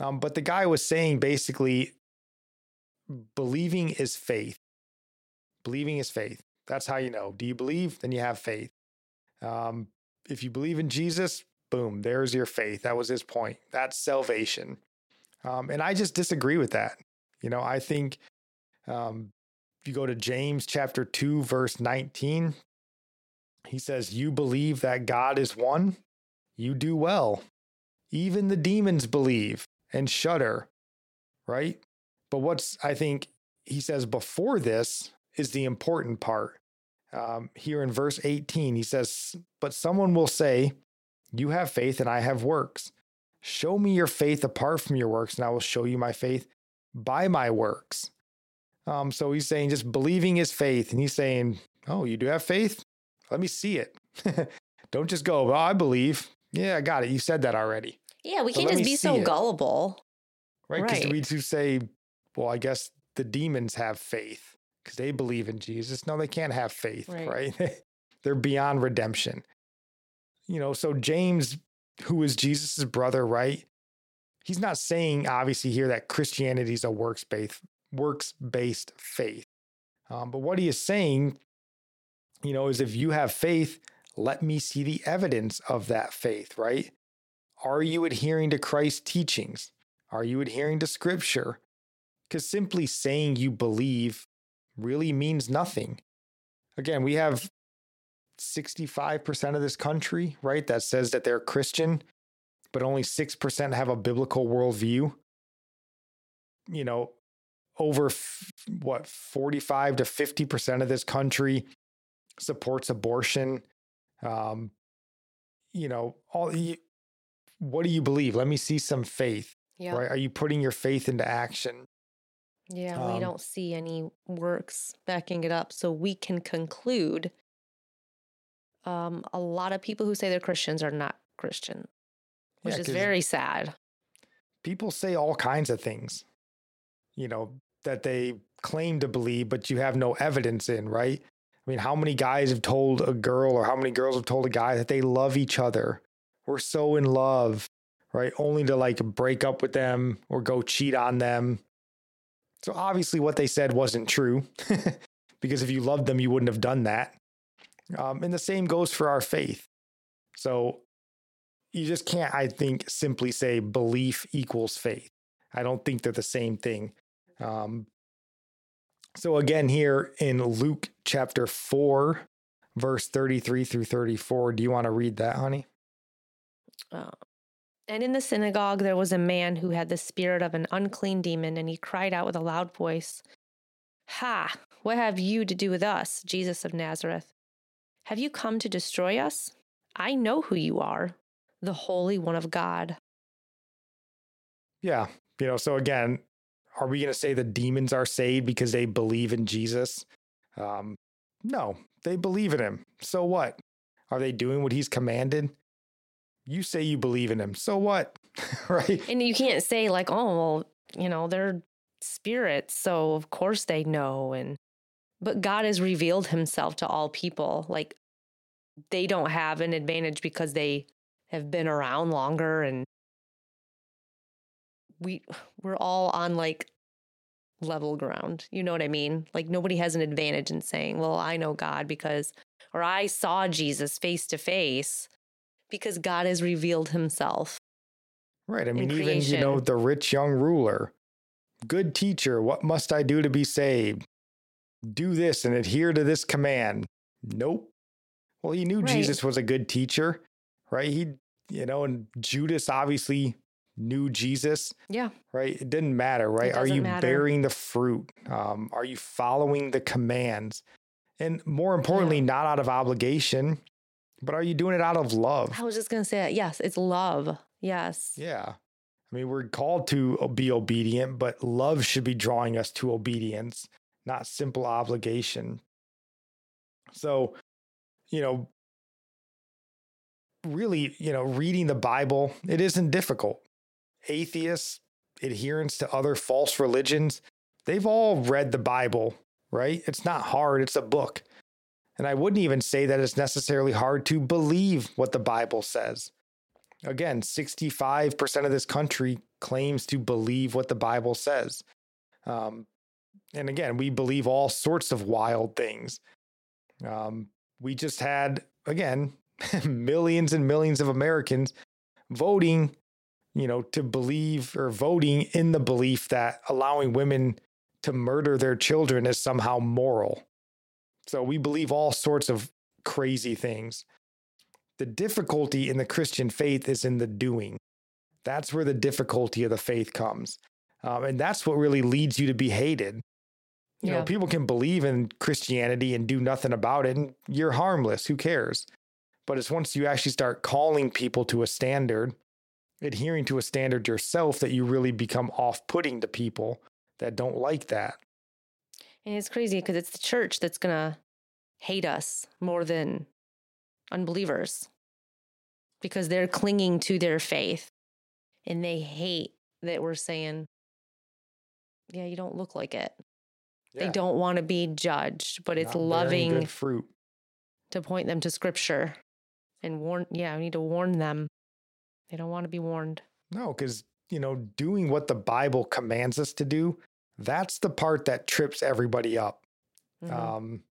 Um, but the guy was saying basically, believing is faith. Believing is faith. That's how you know. Do you believe? Then you have faith. Um, if you believe in Jesus, boom, there's your faith. That was his point. That's salvation. Um, and I just disagree with that. You know, I think um, if you go to James chapter 2, verse 19, he says, You believe that God is one, you do well. Even the demons believe and shudder, right? But what's, I think, he says before this is the important part. Um, here in verse 18, he says, But someone will say, You have faith and I have works. Show me your faith apart from your works, and I will show you my faith by my works. Um, so he's saying just believing is faith. And he's saying, Oh, you do have faith? Let me see it. Don't just go, Oh, I believe. Yeah, I got it. You said that already. Yeah, we can't just be so it. gullible. right? Because Right. we do say, well, I guess the demons have faith because they believe in Jesus. No, they can't have faith, Right. right? They're beyond redemption. You know, so James, who is Jesus's brother, right? He's not saying obviously here that Christianity is a works based works based faith, um, but what he is saying, you know, is if you have faith, let me see the evidence of that faith, right? Are you adhering to Christ's teachings? Are you adhering to scripture? Because simply saying you believe really means nothing. Again, we have 65% of this country, right, that says that they're Christian, but only 6% have a biblical worldview. You know, over f- what, 45 to 50% of this country supports abortion. Um, you know, all you, what do you believe? Let me see some faith, Yeah. right? Are you putting your faith into action? Yeah, Um, we don't see any works backing it up. So we can conclude um, a lot of people who say they're Christians are not Christian, which Yeah, is very sad. people say all kinds of things, you know, that they claim to believe, but you have no evidence in, right? I mean, how many guys have told a girl or how many girls have told a guy that they love each other? We're so in love, right? Only to like break up with them or go cheat on them. So obviously, what they said wasn't true because if you loved them, you wouldn't have done that. Um, and the same goes for our faith. So you just can't, I think, simply say belief equals faith. I don't think they're the same thing. Um, so again, here in Luke chapter 4, verse 33 through 34, do you want to read that, honey? Uh, and in the synagogue, there was a man who had the spirit of an unclean demon, and he cried out with a loud voice, Ha! What have you to do with us, Jesus of Nazareth? Have you come to destroy us? I know who you are, the Holy One of God. Yeah. You know, so again, are we going to say the demons are saved because they believe in Jesus? Um, no, they believe in him. So what? Are they doing what he's commanded? You say you believe in him. So what? right? And you can't say, like, oh, well, you know, they're spirits, so of course they know. And, but God has revealed himself to all people. Like, they don't have an advantage because they have been around longer and we we're all on like level ground. You know what I mean? Like nobody has an advantage in saying, "Well, I know God because or I saw Jesus face to face because God has revealed himself." Right. I mean, even, you know, the rich young ruler, good teacher, what must I do to be saved? Do this and adhere to this command. Nope. Well, he knew Right. Jesus was a good teacher, right? He, you know, and Judas obviously knew Jesus, Yeah. right? It didn't matter, right? Are you matter. bearing the fruit? Um, are you following the commands? And more importantly, not out of obligation, but are you doing it out of love? I was just going to say that. Yes, it's love. Yes. Yeah. I mean, we're called to be obedient, but love should be drawing us to obedience, not simple obligation. So, you know, really, you know, reading the Bible, it isn't difficult. Atheists, adherents to other false religions, they've all read the Bible, right? It's not hard, it's a book. And I wouldn't even say that it's necessarily hard to believe what the Bible says. Again, 65% of this country claims to believe what the Bible says. Um, and again, we believe all sorts of wild things. Um, we just had, again, millions and millions of Americans voting, you know, to believe or voting in the belief that allowing women to murder their children is somehow moral. So we believe all sorts of crazy things. The difficulty in the Christian faith is in the doing. That's where the difficulty of the faith comes. Um, and that's what really leads you to be hated. You know, people can believe in Christianity and do nothing about it, and you're harmless. Who cares? But it's once you actually start calling people to a standard, adhering to a standard yourself, that you really become off putting to people that don't like that. And it's crazy because it's the church that's going to hate us more than unbelievers because they're clinging to their faith. and they hate that we're saying, yeah, you don't look like it. They don't want to be judged, but it's not loving fruit. to point them to scripture and warn. Yeah, we need to warn them. They don't want to be warned. No, because you know, doing what the Bible commands us to do, that's the part that trips everybody up. Mhm. Um,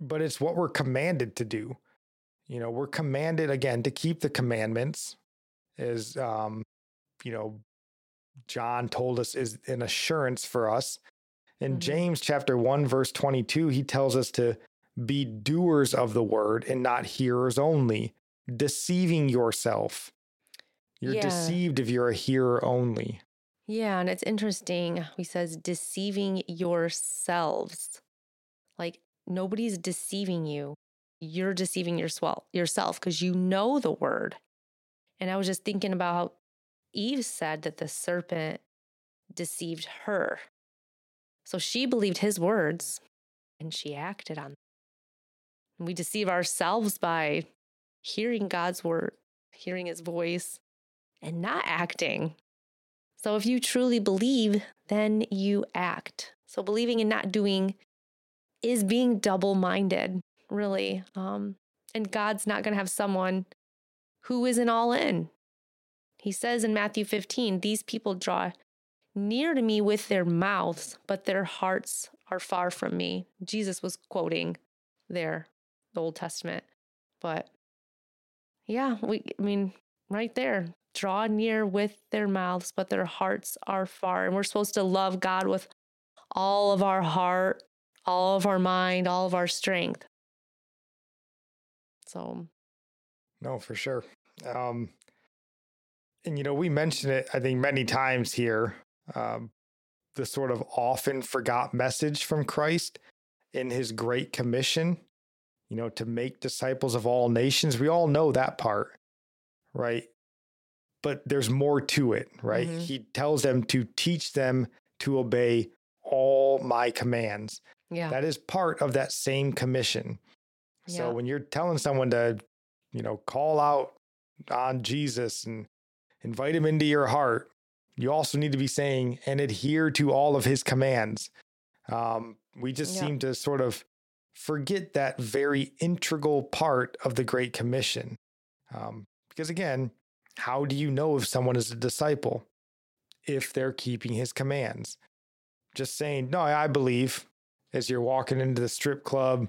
but it's what we're commanded to do. You know, we're commanded again to keep the commandments, as um, you know, John told us is an assurance for us. In Mhm. James chapter 1, verse 22, he tells us to be doers of the word and not hearers only, deceiving yourself. You're Yeah. deceived if you're a hearer only. Yeah, and it's interesting. He says deceiving yourselves. Like nobody's deceiving you. You're deceiving yourself yourself because you know the word. And I was just thinking about how Eve said that the serpent deceived her. So she believed his words and she acted on them. We deceive ourselves by hearing God's word, hearing his voice, and not acting. So if you truly believe, then you act. So believing and not doing is being double minded, really. Um, and God's not going to have someone who isn't all in. He says in Matthew 15, these people draw near to me with their mouths, but their hearts are far from me. Jesus was quoting there, the Old Testament. But yeah, we, I mean, right there, draw near with their mouths, but their hearts are far. And we're supposed to love God with all of our heart, all of our mind, all of our strength. So, No, for sure. Um, and you know, we mentioned it, I think, many times here. Um, the sort of often forgot message from Christ in His Great Commission. You know, to make disciples of all nations. We all know that part, right? But there's more to it, right? Mhm. He tells them to teach them to obey all my commands. yeah. That is part of that same commission. Yeah. So when you're telling someone to, you know, call out on Jesus and invite him into your heart, you also need to be saying and adhere to all of his commands. Um, we just Yeah. seem to sort of forget that very integral part of the Great Commission. Um, because again, how do you know if someone is a disciple? If they're keeping his commands. Just saying, no, I believe as you're walking into the strip club,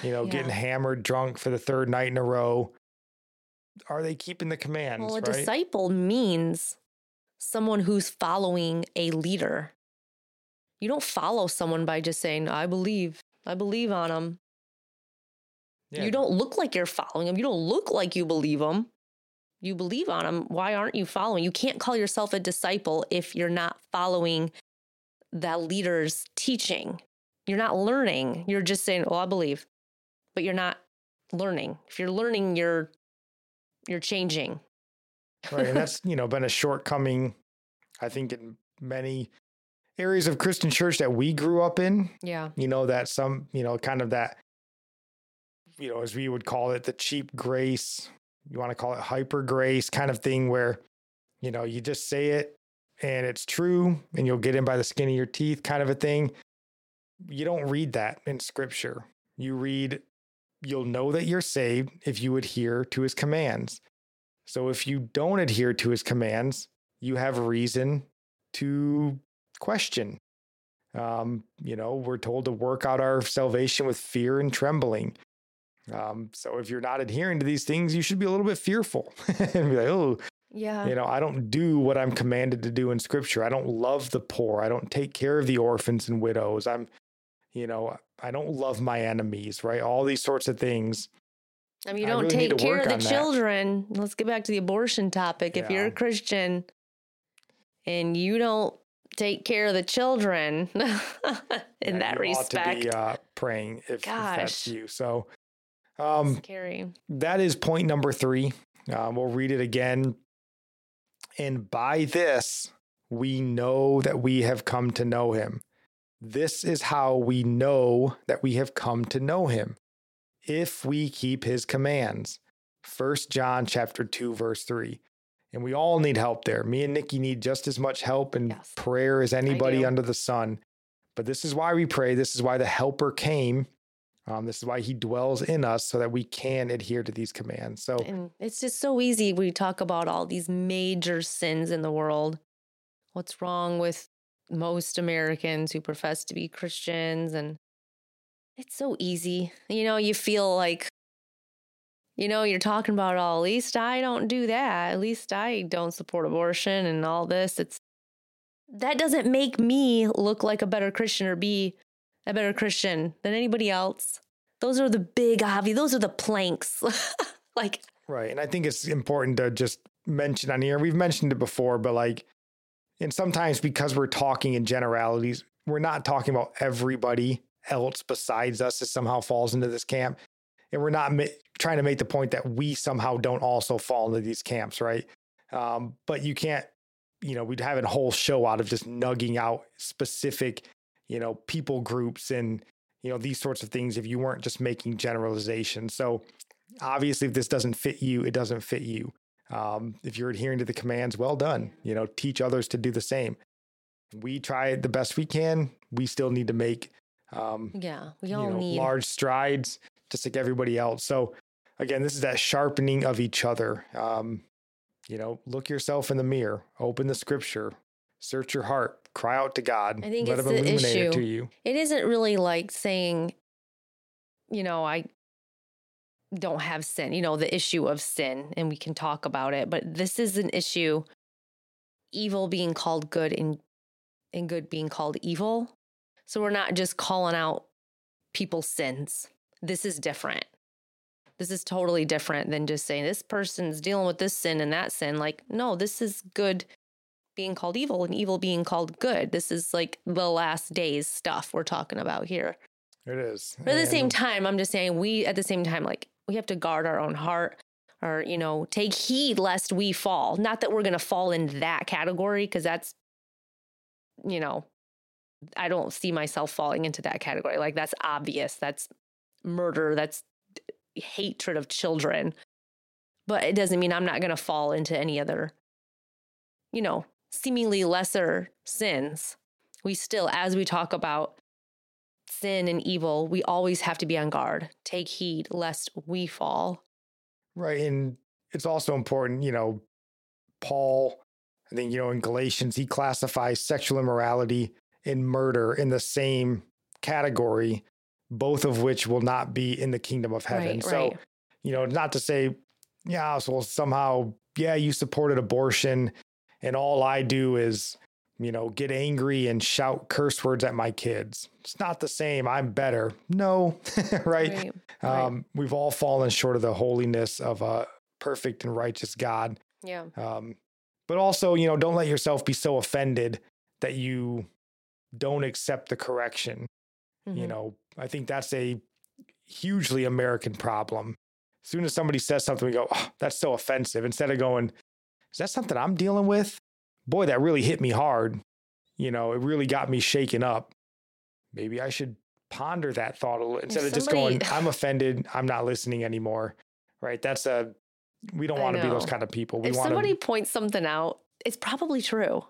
you know, getting hammered drunk for the third night in a row. Are they keeping the commands? Well, a right? disciple means someone who's following a leader. You don't follow someone by just saying, I believe, I believe on them. Yeah. You don't look like you're following them. You don't look like you believe them. You believe on them. Why aren't you following? You can't call yourself a disciple if you're not following the leader's teaching. You're not learning. You're just saying, "Oh, I believe," but you're not learning. If you're learning, you're you're changing. right and that's you know been a shortcoming i think in many areas of christian church that we grew up in Yeah. you know that some you know kind of that you know as we would call it the cheap grace you want to call it hyper grace kind of thing where you know you just say it and it's true and you'll get in by the skin of your teeth kind of a thing you don't read that in scripture you read you'll know that you're saved if you adhere to his commands so if you don't adhere to his commands, you have reason to question. Um, you know, we're told to work out our salvation with fear and trembling. Um, so if you're not adhering to these things, you should be a little bit fearful and be like, oh, Yeah. you know, I don't do what I'm commanded to do in scripture. I don't love the poor. I don't take care of the orphans and widows. I'm, you know, I don't love my enemies, right? All these sorts of things. I mean, you I don't really take care of the on that. children. Let's get back to the abortion topic. If you're a Christian and you don't take care of the children in Yeah, that respect, to be uh, praying if, if that's you. So, um, scary. that is point number three. Um, we'll read it again. And by this, we know that we have come to know him. This is how we know that we have come to know him if we keep his commands. First John chapter 2 verse 3. And we all need help there. Me and Nikki need just as much help and Yes. prayer as anybody under the sun. But this is why we pray. This is why the helper came. Um, this is why he dwells in us so that we can adhere to these commands. So, And it's just so easy. We talk about all these major sins in the world. What's wrong with most Americans who profess to be Christians? And it's so easy. You know, you feel like, you know, you're talking about all, at least I don't do that. At least I don't support abortion and all this. It's that doesn't make me look like a better Christian or be a better Christian than anybody else. Those are the big obvious, those are the planks. like, Right. And I think it's important to just mention on here. We've mentioned it before, but like, and sometimes because we're talking in generalities, we're not talking about everybody else besides us that somehow falls into this camp. And we're not ma- trying to make the point that we somehow don't also fall into these camps, right? Um, but you can't, you know, we'd have a whole show out of just nugging out specific, you know, people groups and, you know, these sorts of things if you weren't just making generalizations. So, obviously if this doesn't fit you it doesn't fit you. Um, if you're adhering to the commands well done. You know teach others to do the same. We try the best we can. We still need to make um, yeah, we you all know, need. large strides just like everybody else. So again this is that sharpening of each other. Um, you know look yourself in the mirror open the scripture search your heart cry out to god I think let it's him the illuminate it issue. to you it isn't really like saying, you know, I don't have sin, you know, the issue of sin, and we can talk about it. But this is an issue evil being called good and, and good being called evil. So we're not just calling out people's sins. This is different. This is totally different than just saying this person's dealing with this sin and that sin. Like, no, this is good being called evil and evil being called good. This is like the last days stuff we're talking about here. it is But at the same time, I'm just saying we at the same time like we have to guard our own heart or you know, take heed lest we fall. Not that we're going to fall in that category because that's you know, I don't see myself falling into that category. Like that's obvious. That's murder, that's hatred of children. But it doesn't mean I'm not going to fall into any other you know, seemingly lesser sins, we still, as we talk about sin and evil, we always have to be on guard. Take heed lest we fall. Right. And it's also important, you know, Paul, I think, you know, in Galatians, he classifies sexual immorality and murder in the same category, both of which will not be in the kingdom of heaven. Right, so, right. you know, not to say, yeah, so somehow, yeah, you supported abortion and all I do is, you know, get angry and shout curse words at my kids. It's not the same. I'm better. No, right? Right. Um, we've all fallen short of the holiness of a perfect and righteous God. Yeah. Um, but also, you know, don't let yourself be so offended that you don't accept the correction. You Mhm. know, I think that's a hugely American problem. As soon as somebody says something, we go, oh, that's so offensive. Instead of going, is that something I'm dealing with? Boy, that really hit me hard. You know, it really got me shaken up. Maybe I should ponder that thought a little instead of just going, I'm offended. I'm not listening anymore. Right. That's a, we don't want to be those kind of people. We if want somebody points something out, it's probably true.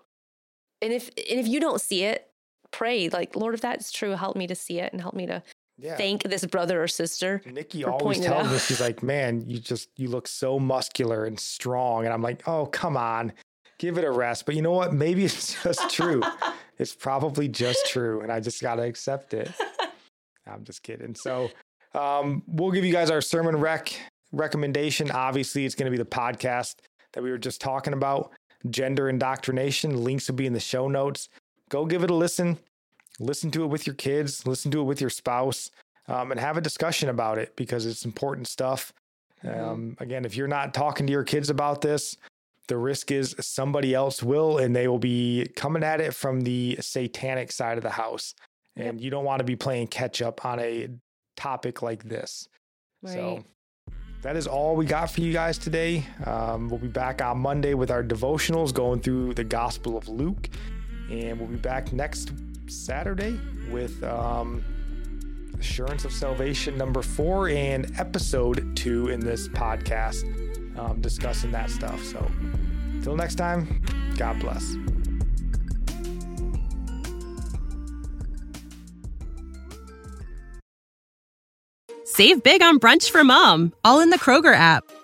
And if and if you don't see it, pray like, Lord, if that's true, help me to see it and help me to yeah. thank this brother or sister. Nikki always tells me, she's like, man, you just, you look so muscular and strong. And I'm like, oh, come on, give it a rest. But you know what? Maybe it's just true. it's probably just true. And I just got to accept it. I'm just kidding. So um, we'll give you guys our sermon rec recommendation. Obviously, it's going to be the podcast that we were just talking about, Gender Indoctrination. Links will be in the show notes. Go give it a listen. Listen to it with your kids, listen to it with your spouse, um, and have a discussion about it because it's important stuff. Mhm. Um, again, if you're not talking to your kids about this, the risk is somebody else will, and they will be coming at it from the satanic side of the house. And you don't want to be playing catch up on a topic like this. So that is all we got for you guys today. Um, we'll be back on Monday with our devotionals going through the Gospel of Luke. And we'll be back next Saturday with um, Assurance of Salvation number four and episode two in this podcast, um, discussing that stuff. So Till next time, God bless. Save big on brunch for mom, all in the Kroger app.